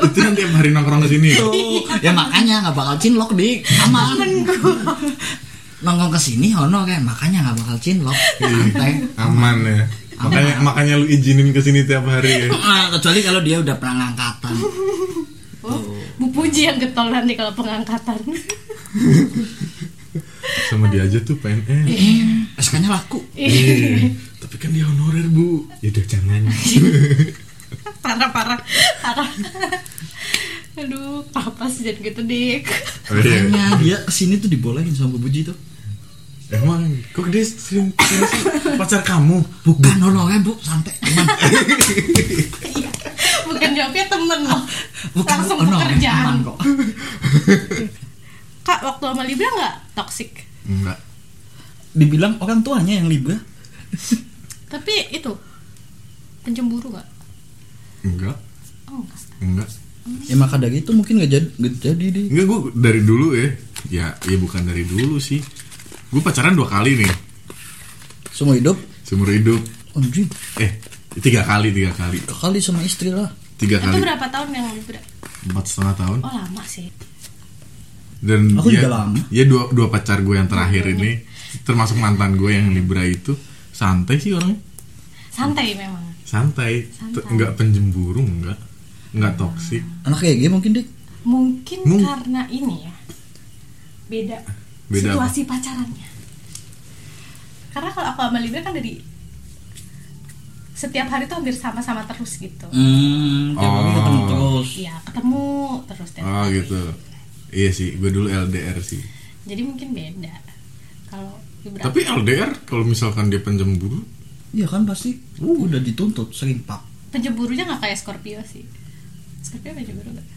Itu yang tiap hari nongkrong ke sini. Tuh, ya makanya nggak bakal cinlok di aman. Nongkrong ke sini hono kayak makanya nggak bakal cinlok. Santai. Aman ya. Makanya makanya lu izinin ke sini tiap hari ya. Nah, kecuali kalau dia udah pernah ngangkatan. oh, Bu Puji yang getol nanti kalau pengangkatan Sama dia aja tuh PNS. SK-nya laku. Tapi kan dia honorer bu. Ya udah jangan. parah parah parah aduh apa sih jangan gitu dik Oh, iya. Dia ke sini tuh dibolehin sama Bu Buji tuh. Emang kok dia sering sering sih pacar kamu? Bukan honorer bu, santai. Aman. bukan jawabnya temen loh Bukan langsung honorer, pekerjaan aman kok. kak waktu sama Libra nggak toxic Enggak. Dibilang orang tuanya yang Libra. Tapi itu pencemburu nggak Enggak. oh enggak Enggak. Ya maka dari itu mungkin nggak jadi nggak jadi deh. Enggak gue dari dulu ya. Ya, ya bukan dari dulu sih. Gue pacaran dua kali nih Semua hidup. seumur hidup. Anjing, Eh, tiga kali, tiga kali, kali sama istri lah. tiga itu kali, berapa tahun yang Libra empat setengah tahun. oh lama sih Dan Aku dia, juga lama. Ya dua dua pacar gue yang terakhir ini, termasuk mantan gue yang Libra itu santai sih orangnya. santai memang Santai, Santai. Enggak penjemburu, enggak, enggak toksik. Anak kayak gini mungkin dik. mungkin Mung- karena ini ya beda, Beda apa? situasi pacarannya karena kalau aku sama Libra kan dari setiap hari tuh hampir sama-sama terus gitu Hmm, tiap Oh. ketemu terus. Iya ketemu terus tiap Oh hari. gitu. Iya sih, gue dulu LDR sih. jadi mungkin beda kalau Libra Tapi LDR kalau misalkan dia penjemburu, Iya kan pasti udah dituntut sering pak. penjeburunya nggak kayak Scorpio sih Scorpio penjemburu nggak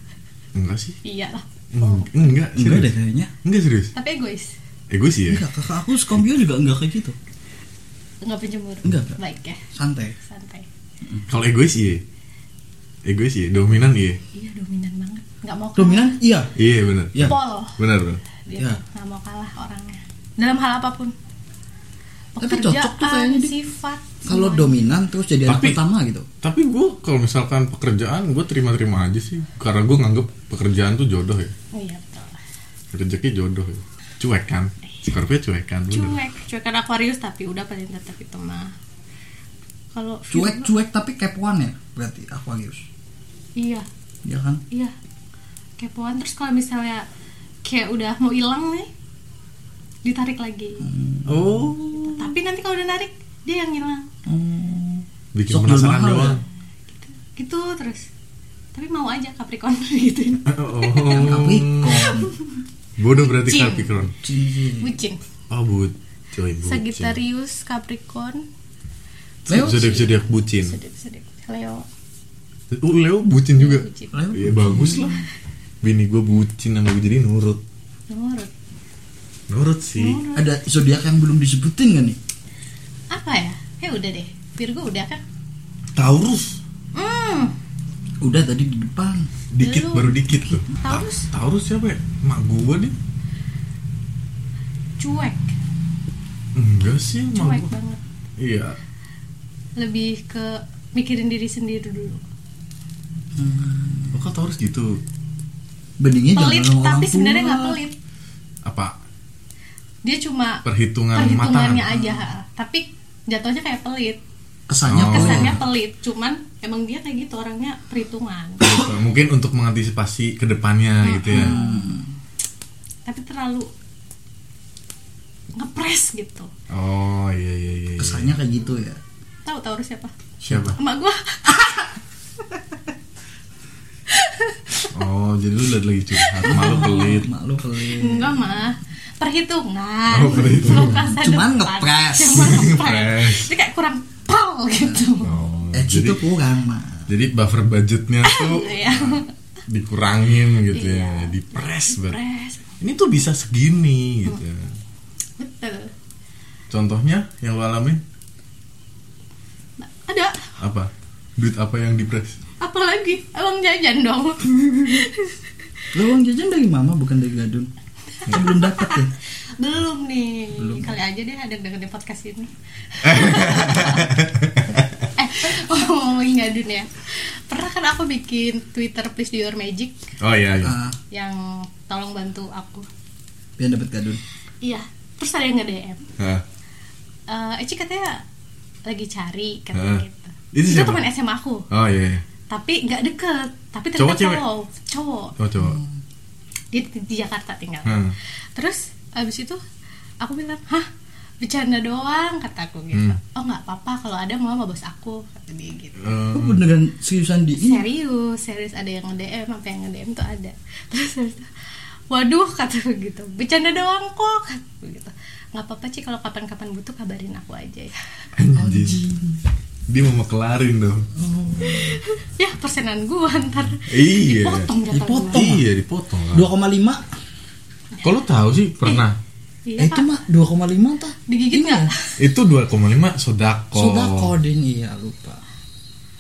enggak sih? iya lah Eng- Enggak, Enggak deh kayaknya. Enggak serius. tapi egois Egois sih ya. Enggak, kakak aku Scorpio juga enggak kayak gitu. nggak penjemburu Enggak, enggak. baik ya Santai. santai Kalau egois iya. Egois iya, dominan iya. iya dominan banget nggak mau kalah. Dominan? Iya. Iya benar. Iya. pol Benar benar. dia Ya. tuh nggak mau kalah orangnya dalam hal apa pun Tapi cocok tuh kayaknya, sifat Kalau dominan terus jadi anak Tapi- pertama gitu. Tapi gue kalau misalkan pekerjaan gue terima-terima aja sih. Karena gue nganggep pekerjaan tuh jodoh ya. oh iya betul Rezeki jodoh ya. Cuek kan? Scorpio cuek kan? Bener. cuek cuekan Aquarius tapi udah paling tetap itu mah kalau Cuek cuek tapi kepoan ya berarti Aquarius. iya Iya kan? iya kepoan terus kalau misalnya kayak udah mau hilang nih ditarik lagi Oh, tapi nanti kalau udah narik dia yang hilang Hmm. bikin Sok penasaran doang. gitu terus tapi mau aja Capricorn gitu Oh, Capricorn. bodoh berarti Cing. Capricorn. Bucin Oh, but, coy, bucin. Sagittarius Capricorn Leo Zodiak zodiak bucin. sedip sedip Leo Oh, Leo bucin juga. bucin Leo. Iya bagus lah. Bini gue bucin sama gue jadi nurut. nurut Nurut sih. Ada zodiak yang belum disebutin gak nih? apa ya ya udah deh Virgo udah kan Taurus. hmm Hmm, Udah tadi di depan. Dikit Belum. baru dikit loh. Ta- Taurus. Taurus siapa ya? Mak gua nih. cuek, Enggak sih, mak cuek gua. banget. Iya. Lebih ke mikirin diri sendiri dulu. Oh, kok Taurus gitu? Beningnya jangan Pelit, sama orang tapi sebenarnya nggak pelit. Apa? Dia cuma Perhitungan perhitungannya matang. aja, tapi jatuhnya kayak pelit. Kesannya Oh. pelit. Kesannya pelit, cuman emang dia kayak gitu orangnya perhitungan. Mungkin untuk mengantisipasi ke depannya gitu ya. Tapi terlalu ngepres gitu. Oh, iya iya iya. iya. Kesannya kayak gitu ya. Tahu Taurus siapa? Siapa? Emak gua. Oh, jadi lu udah lagi curhat, malu pelit. Mak lu pelit. Enggak mah. Perhitungan. Oh, perhitungan. Cuman ngepres. Cuman ngepres. Jadi kayak kurang pal gitu. Oh, Eh, jadi itu kurang, Mak. jadi buffer budgetnya tuh Iya. dikurangin gitu Iya. ya, dipres banget. Pres. Ini tuh bisa segini gitu. Betul. Contohnya yang lu alamin Ada apa? Duit apa yang dipres? apalagi uang jajan dong. Lo uang jajan dari mama bukan dari gadun. Kan belum dapat ya. Belum nih. Kali aja deh ada yang dengerin podcast ini. eh, ngomongin gadun ya. Pernah kan aku bikin Twitter Please Do Your Magic Oh iya iya. Ah, yang tolong bantu aku. biar dapat gadun. Iya. Terus ada yang nge-DM. Hah. Eh, Eci katanya lagi cari katanya Hah. gitu. Itu teman SMA aku, Oh iya. iya. tapi nggak deket. Tapi Cowok, ternyata cowok, cowok. Oh coba. Dia di, di Jakarta tinggal. Hmm. Terus abis itu aku bilang, hah bercanda doang kataku gitu. Hmm. Oh nggak apa-apa kalau ada mau sama bos aku kata dia gitu. Eh, Oh, beneran seriusan di ini. Serius, serius ada yang nge-DM, apa yang nge-DM tuh ada. Terus waduh kataku gitu, bercanda doang kok kataku gitu. Nggak apa-apa sih kalau kapan-kapan butuh kabarin aku aja ya. anjing. Dia mau kelarin dong. ya persenan gua ntar Iya. dipotong Dipotong. gua. Iya dipotong lah. 2,5 Kalau tahu sih pernah. Iya, Eh itu mah 2,5 tah. digigit Iya. nggak? Itu 2,5 sodako. Sudah koding iya lupa.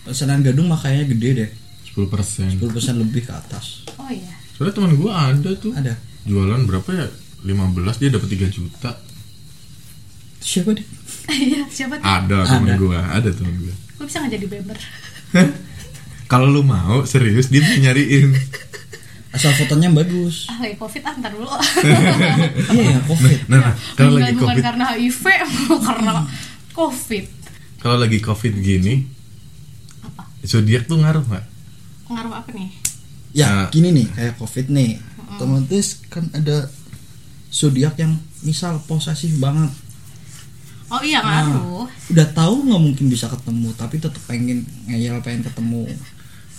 Pesanan gadung makanya gede deh. 10 persen. 10% lebih ke atas. Oh iya. Soalnya teman gua ada tuh. Ada. Jualan berapa ya? 15 dia dapat 3 juta. Siapa deh? Iya, siapa tuh? Ada teman Ada. gua, ada teman gua. Gue bisa nggak jadi member? Kalau lu mau serius dia bisa nyariin. Asal fotonya bagus. Ah, lagi covid ah, ntar dulu. iya ya, covid. Nah, nah, kalau Bukan- lagi bukan covid, karena HIV, karena covid. kalau lagi covid gini, Apa? zodiak tuh ngaruh nggak? Ngaruh apa nih? Ya, Nah. gini nih, kayak covid nih. Otomatis kan ada zodiak yang misal posesif banget. Oh iya Nah, ngaruh. udah tahu nggak mungkin bisa ketemu, tapi tetap pengen ngeyel pengen ketemu.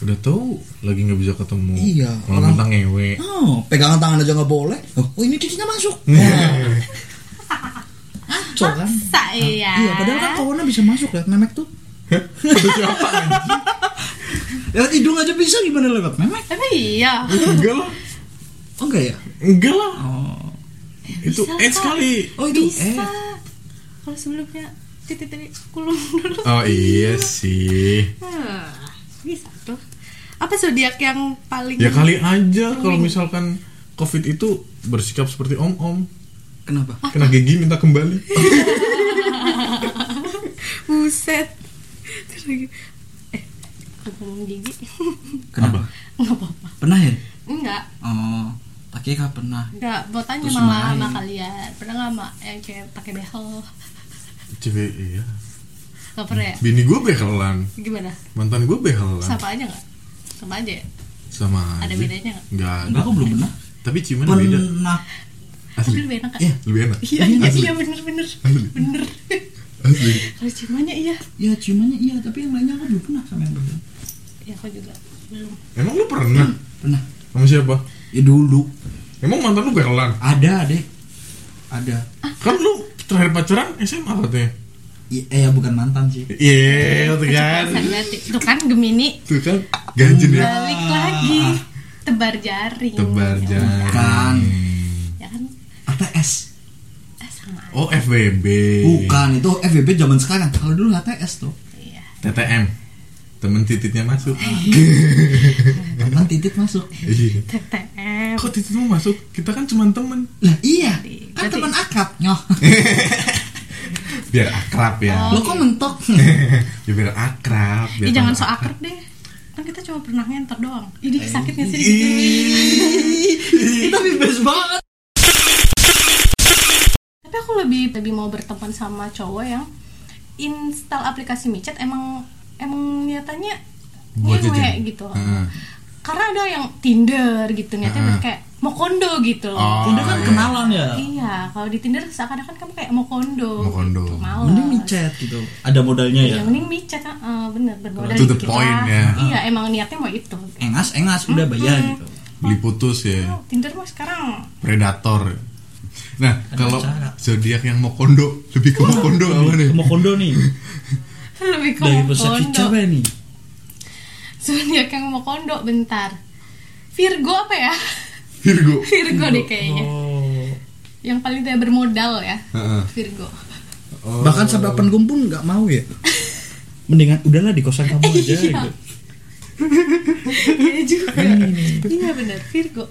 Udah tahu lagi nggak bisa ketemu. Iya, Malah orang- mentang ngewe. Oh, pegangan tangan aja nggak boleh. Oh, oh, ini titiknya masuk. Ngaco kan? Sa iya. Iya, padahal kan kawannya bisa masuk lihat memek tuh. Lihat hidung aja bisa gimana lewat memek? Tapi iya. Enggak lah. Oh enggak ya? Enggak lah. Oh, Itu Bisa, eh sekali. oh itu bisa. eh. Kalau sebelumnya titik titik kulum dulu. Oh iya sih. Hah, bisa tuh. Apa zodiak yang paling Ya kali aja kalau misalkan covid itu bersikap seperti om-om. Kenapa? Kena gigi minta kembali. buset. Terus lagi eh ngomong gigi. Kenapa? Enggak apa-apa. Pernah ya? Enggak. Oh, pakai kah pernah? Enggak, mau tanya sama kalian. Pernah nggak sama yang kayak pakai behel? Cewek iya. Gak pernah ya? Bini gue behelan. Gimana? Mantan gue behelan. Sama aja nggak? Sama aja ya? Sama Ada aja. bedanya nggak? Enggak ada. Enggak, aku belum pernah. Tapi ciuman beda. Pernah. Tapi Asli. lebih enak kan? Iya. Lebih enak. Iya, iya, Asli. iya bener bener Asli. bener. Asli. Kalau ciumannya iya. Ya ciumannya iya, tapi yang lainnya aku belum pernah sama yang belum. Ya aku juga belum. Emang lu pernah? Pernah. Sama siapa? Ya dulu. Emang mantan lu behelan? Ada, Dek. Ada. Kan lu terakhir pacaran SMA katanya. I- eh ya bukan mantan sih. Iya, tuh kan. Tuh kan Gemini Tuh kan ganjen ya. balik lagi. Tebar jaring. Tebar Ya jaring. Kan. Ya kan? ATS. Sama aja. Oh, FWB. Bukan, itu FVB zaman sekarang. Kalau dulu HTS tuh. Iya. TTM. Temen tititnya masuk. Teman titit masuk. iya. TTM kok tititmu masuk? Kita kan cuma temen. Lah iya, kan Berarti- teman akrab. Nyoh. biar akrab ya. Lo kok mentok? ya biar akrab biar Ih, jangan so akrab. deh. Kan kita cuma pernah ngentot doang. Ini sakit gak sih Ih, Tapi best banget. tapi aku lebih lebih mau berteman sama cowok yang install aplikasi micet emang emang niatannya Buat ngewe gitu Heeh. karena ada yang Tinder gitu niatnya buat kayak mau kondo gitu Oh, Udah kan iya. kenalan ya. iya kalau di Tinder seakan-akan kamu kayak mau kondo Mau kondo. gitu. Males. Mending micet gitu. Ada modalnya ya. yang mending micet ah, bener bermodal To the dikit point, ya. iya emang niatnya mau itu Engas engas udah bayar gitu. beli putus ya Oh, Tinder mah sekarang predator nah kalau zodiak yang mau kondo lebih ke mau kondo apa nih Mau kondo nih. lebih ke Dari kondo cewek nih. zodiak yang mau kondo bentar Virgo apa ya Virgo Virgo deh kayaknya Oh. yang paling tidak bermodal ya Heeh. Virgo Oh. Bahkan sampai open room pun nggak mau ya. Mendingan udahlah di kosan kamu aja Iya. gitu. iya juga iya benar Virgo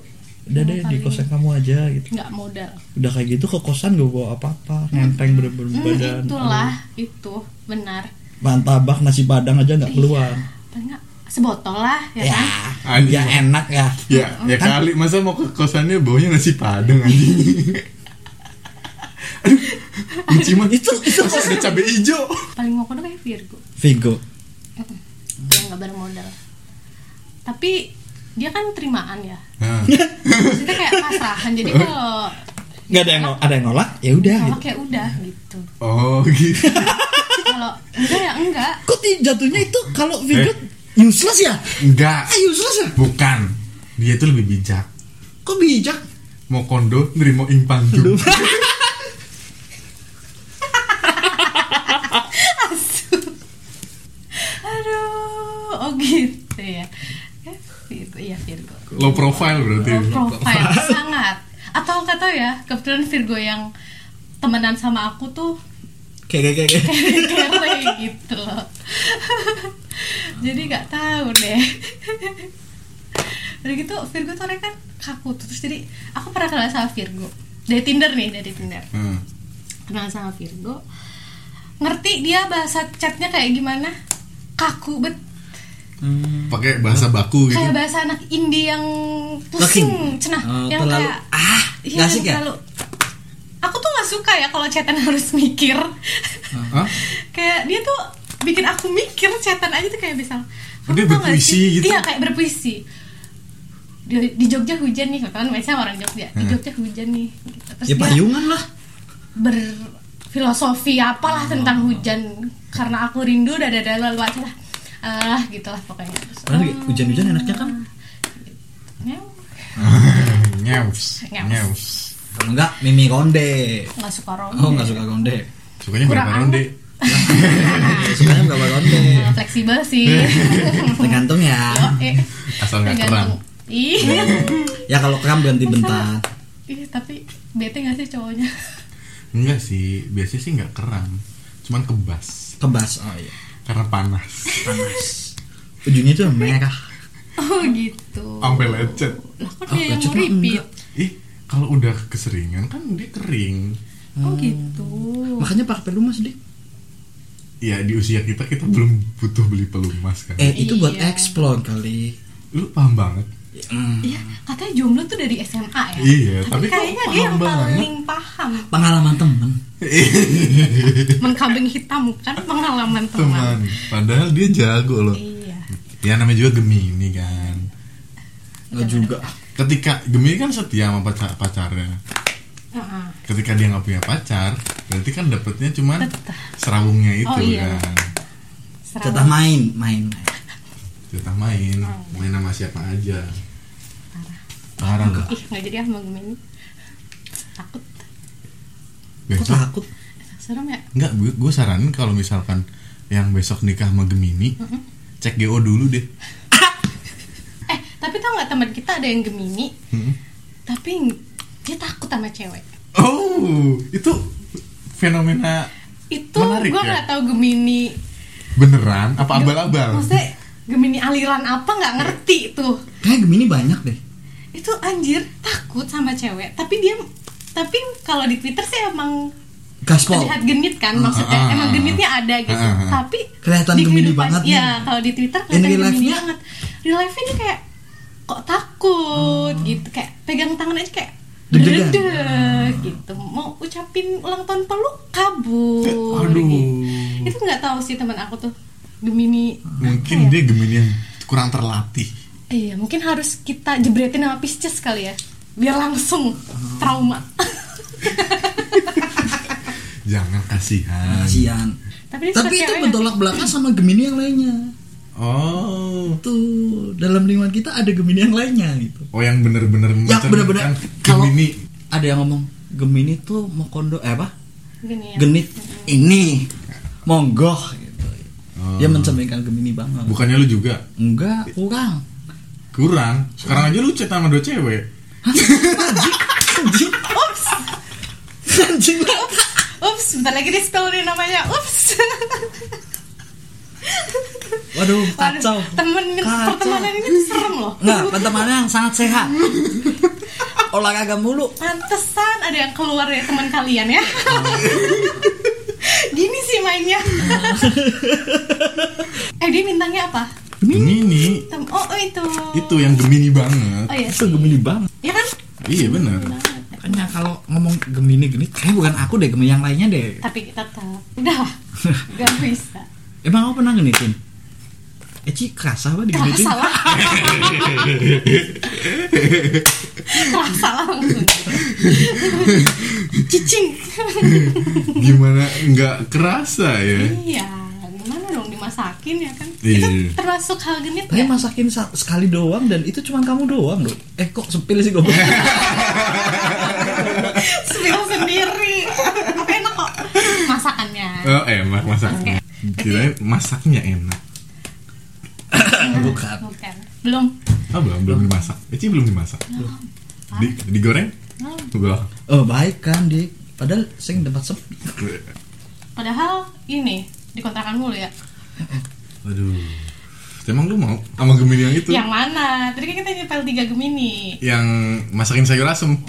Udah deh di kosan kamu aja gitu. nggak modal Udah kayak gitu ke kosan gak bawa apa-apa, ngenteng bener-bener Hmm, badan. itulah itu benar Bahan tabak nasi padang aja nggak keluar. paling nggak sebotol lah ya, Ya, kan? Anjing. ya enak ya. ya ya Kan- kali. Masa mau ke kosannya baunya nasi padang anjing? Aduh penciuman Itu itu. ada cabai hijau? Paling mau kayak Virgo. Vigo. yang nggak bermodal. Tapi dia kan terimaan ya? Nah, maksudnya kayak pasrahan jadi kalau Nggak ada yang ada yang nolak, ya udah kalau gitu. kayak udah gitu. Oh gitu kalau enggak ya enggak. Kok ti- jatuhnya itu kalau Vigo Eh. useless ya? enggak. Ah, useless ya? bukan. Dia itu lebih bijak. Kok bijak? mau kondo nerimo impang aduh. Oh gitu ya. Eh, Virgo iya Virgo. Low profile berarti. Low profile sangat. Atau tahu ya kebetulan Virgo yang temenan sama aku tuh Kayak kayak kayak. kere gitu. Loh jadi nggak tahu deh. Udah gitu Virgo tuh orangnya kan kaku tuh. Terus jadi aku pernah kenal sama Virgo. Dari Tinder nih dari Tinder. Hmm. kenal sama Virgo. Ngerti dia bahasa chatnya kayak gimana? Kaku bet. Hmm. pakai bahasa baku gitu. Kayak bahasa anak indie yang pusing cenah. Oh, yang terlalu kayak ah, iya, nggak asik ya? terlalu aku tuh nggak suka ya kalau chatan harus mikir Hah? kayak dia tuh bikin aku mikir chatan aja tuh kayak misal Dia "Kamu tau nggak berpuisi sih?" gitu? iya kayak berpuisi di, di Jogja hujan nih kan biasanya orang Jogja di. Jogja hujan nih gitu. terus Ya dia payungan lah. berfilosofi apalah tentang hujan karena aku rindu dan ada lalu aja lah ah gitulah pokoknya Terus, "Oh, hujan-hujan enaknya kan ngew." nyews Nyews. Kalau enggak Mimi Konde. nggak suka ronde Oh, enggak suka Konde. sukanya Kurang berapa ronde Sukanya enggak Konde. Eh, fleksibel sih Tergantung ya. eh, asal nggak tergantung. kram ih Ya kalau kram ganti bentar. ih tapi bete gak sih cowoknya enggak sih biasanya sih nggak kram cuman kebas Kebas. Oh iya. karena panas Panas. Ujungnya itu merah. oh gitu sampai lecet lah kok Oh, dia yang mau mah repeat ih kalau udah keseringan kan dia kering oh gitu Makanya pakai pelumas deh. ya di usia kita kita belum butuh beli pelumas kan Eh itu buat Iya. explore kali. lu paham banget Hmm. Iya, katanya jomblo tuh dari SMA ya. Iya, tapi, tapi kok kayaknya dia yang paling paham. Pengalaman temen. Menkambing hitam kan pengalaman teman. teman padahal dia jago loh Iya. ya namanya juga Gemini kan Enggak juga. Ketika Gemini kan setia sama pacar pacarnya Heeh. ketika dia nggak punya pacar berarti kan dapetnya cuman Teteh. serawungnya itu Oh, iya. kan. Jatah main, main. main. jatah main main sama siapa aja parah lah Ih, nggak jadi ah sama Gemini. Takut. Kok takut? Serem ya? nggak gue gue saranin kalau misalkan yang besok nikah sama Gemini cek GO dulu deh Eh, nggak teman kita ada yang Gemini, Hmm. tapi dia takut sama cewek. oh itu fenomena Itu Menarik gue ya? nggak tahu Gemini. beneran? Apa abal-abal? Maksudnya Gemini aliran apa nggak ngerti tuh. Kayak Gemini banyak deh. Itu anjir takut sama cewek. Tapi dia tapi kalau di Twitter sih emang gaspol. terlihat genit kan maksudnya Ah, ah, emang ah, genitnya ada gitu. Tapi Kelihatan di Gemini banget ya kalau di Twitter kelihatan Gemini banget. Real life nya kayak kok takut gitu kayak pegang tangan aja kayak deg gitu. Mau ucapin ulang tahun peluk kabur Aduh. gitu. itu nggak tahu sih teman aku tuh Gemini. Mungkin dia Gemini yang kurang terlatih. iya mungkin harus kita jebretin sama Pisces kali ya biar langsung trauma. Jangan kasihan. kasihan. Tapi tapi itu bertolak belakang sama Gemini yang lainnya Oh. tuh dalam lingkungan kita ada Gemini yang lainnya gitu. Oh yang bener-bener yang benar-benar kalau Gemini. ada yang ngomong Gemini tuh mau kondo eh apa? Gini ya. genit. Ini. Monggoh gitu. Oh. dia mencerminkan Gemini banget. Bukannya lu juga? Enggak kurang. Kurang. Sekarang aja lu chat sama dua cewek. anjing. Anjing. Ups, anjing. Ups, bentar lagi di spell nih namanya. Ups. waduh kacau Waduh, Temen Kacau. pertemanan ini tuh serem loh. Enggak, pertemanan yang sangat sehat. Olahraga mulu. Pantesan ada yang keluar dari teman kalian ya. Gini sih mainnya. eh dia bintangnya apa? Gemini. Oh, oh itu. Itu yang Gemini banget. Oh iya. Itu Gemini banget. Ya kan? Iya bener. Makanya kalau ngomong Gemini gini, kayak bukan aku deh, Gemini yang lainnya deh. Tapi kita tahu. Udah lah. Gak bisa. Emang aku pernah genitin? Eci kerasa apa di? Kerasa lah. Kerasa langsung. Cicing. Gimana nggak kerasa ya? Iya, gimana dong dimasakin ya kan? Iya. Itu termasuk hal genit Tapi nggak? masakin sa- sekali doang dan itu cuma kamu doang loh. Eh kok sepil sih goblok? Spill sendiri. Enak kok masakannya. Oh enak masaknya. Kirain masaknya enak. Bukan. Bukan. Belum. Ah belum belum dimasak. Eci belum dimasak. Di, digoreng? Belum. Oh baik kan dik. Padahal sing tempat sepi. Padahal ini di kontrakan mulu ya. Aduh. Emang lu mau sama Gemini yang itu? Yang mana? Tadi kan kita nyepel tiga Gemini. Yang masakin sayur asem.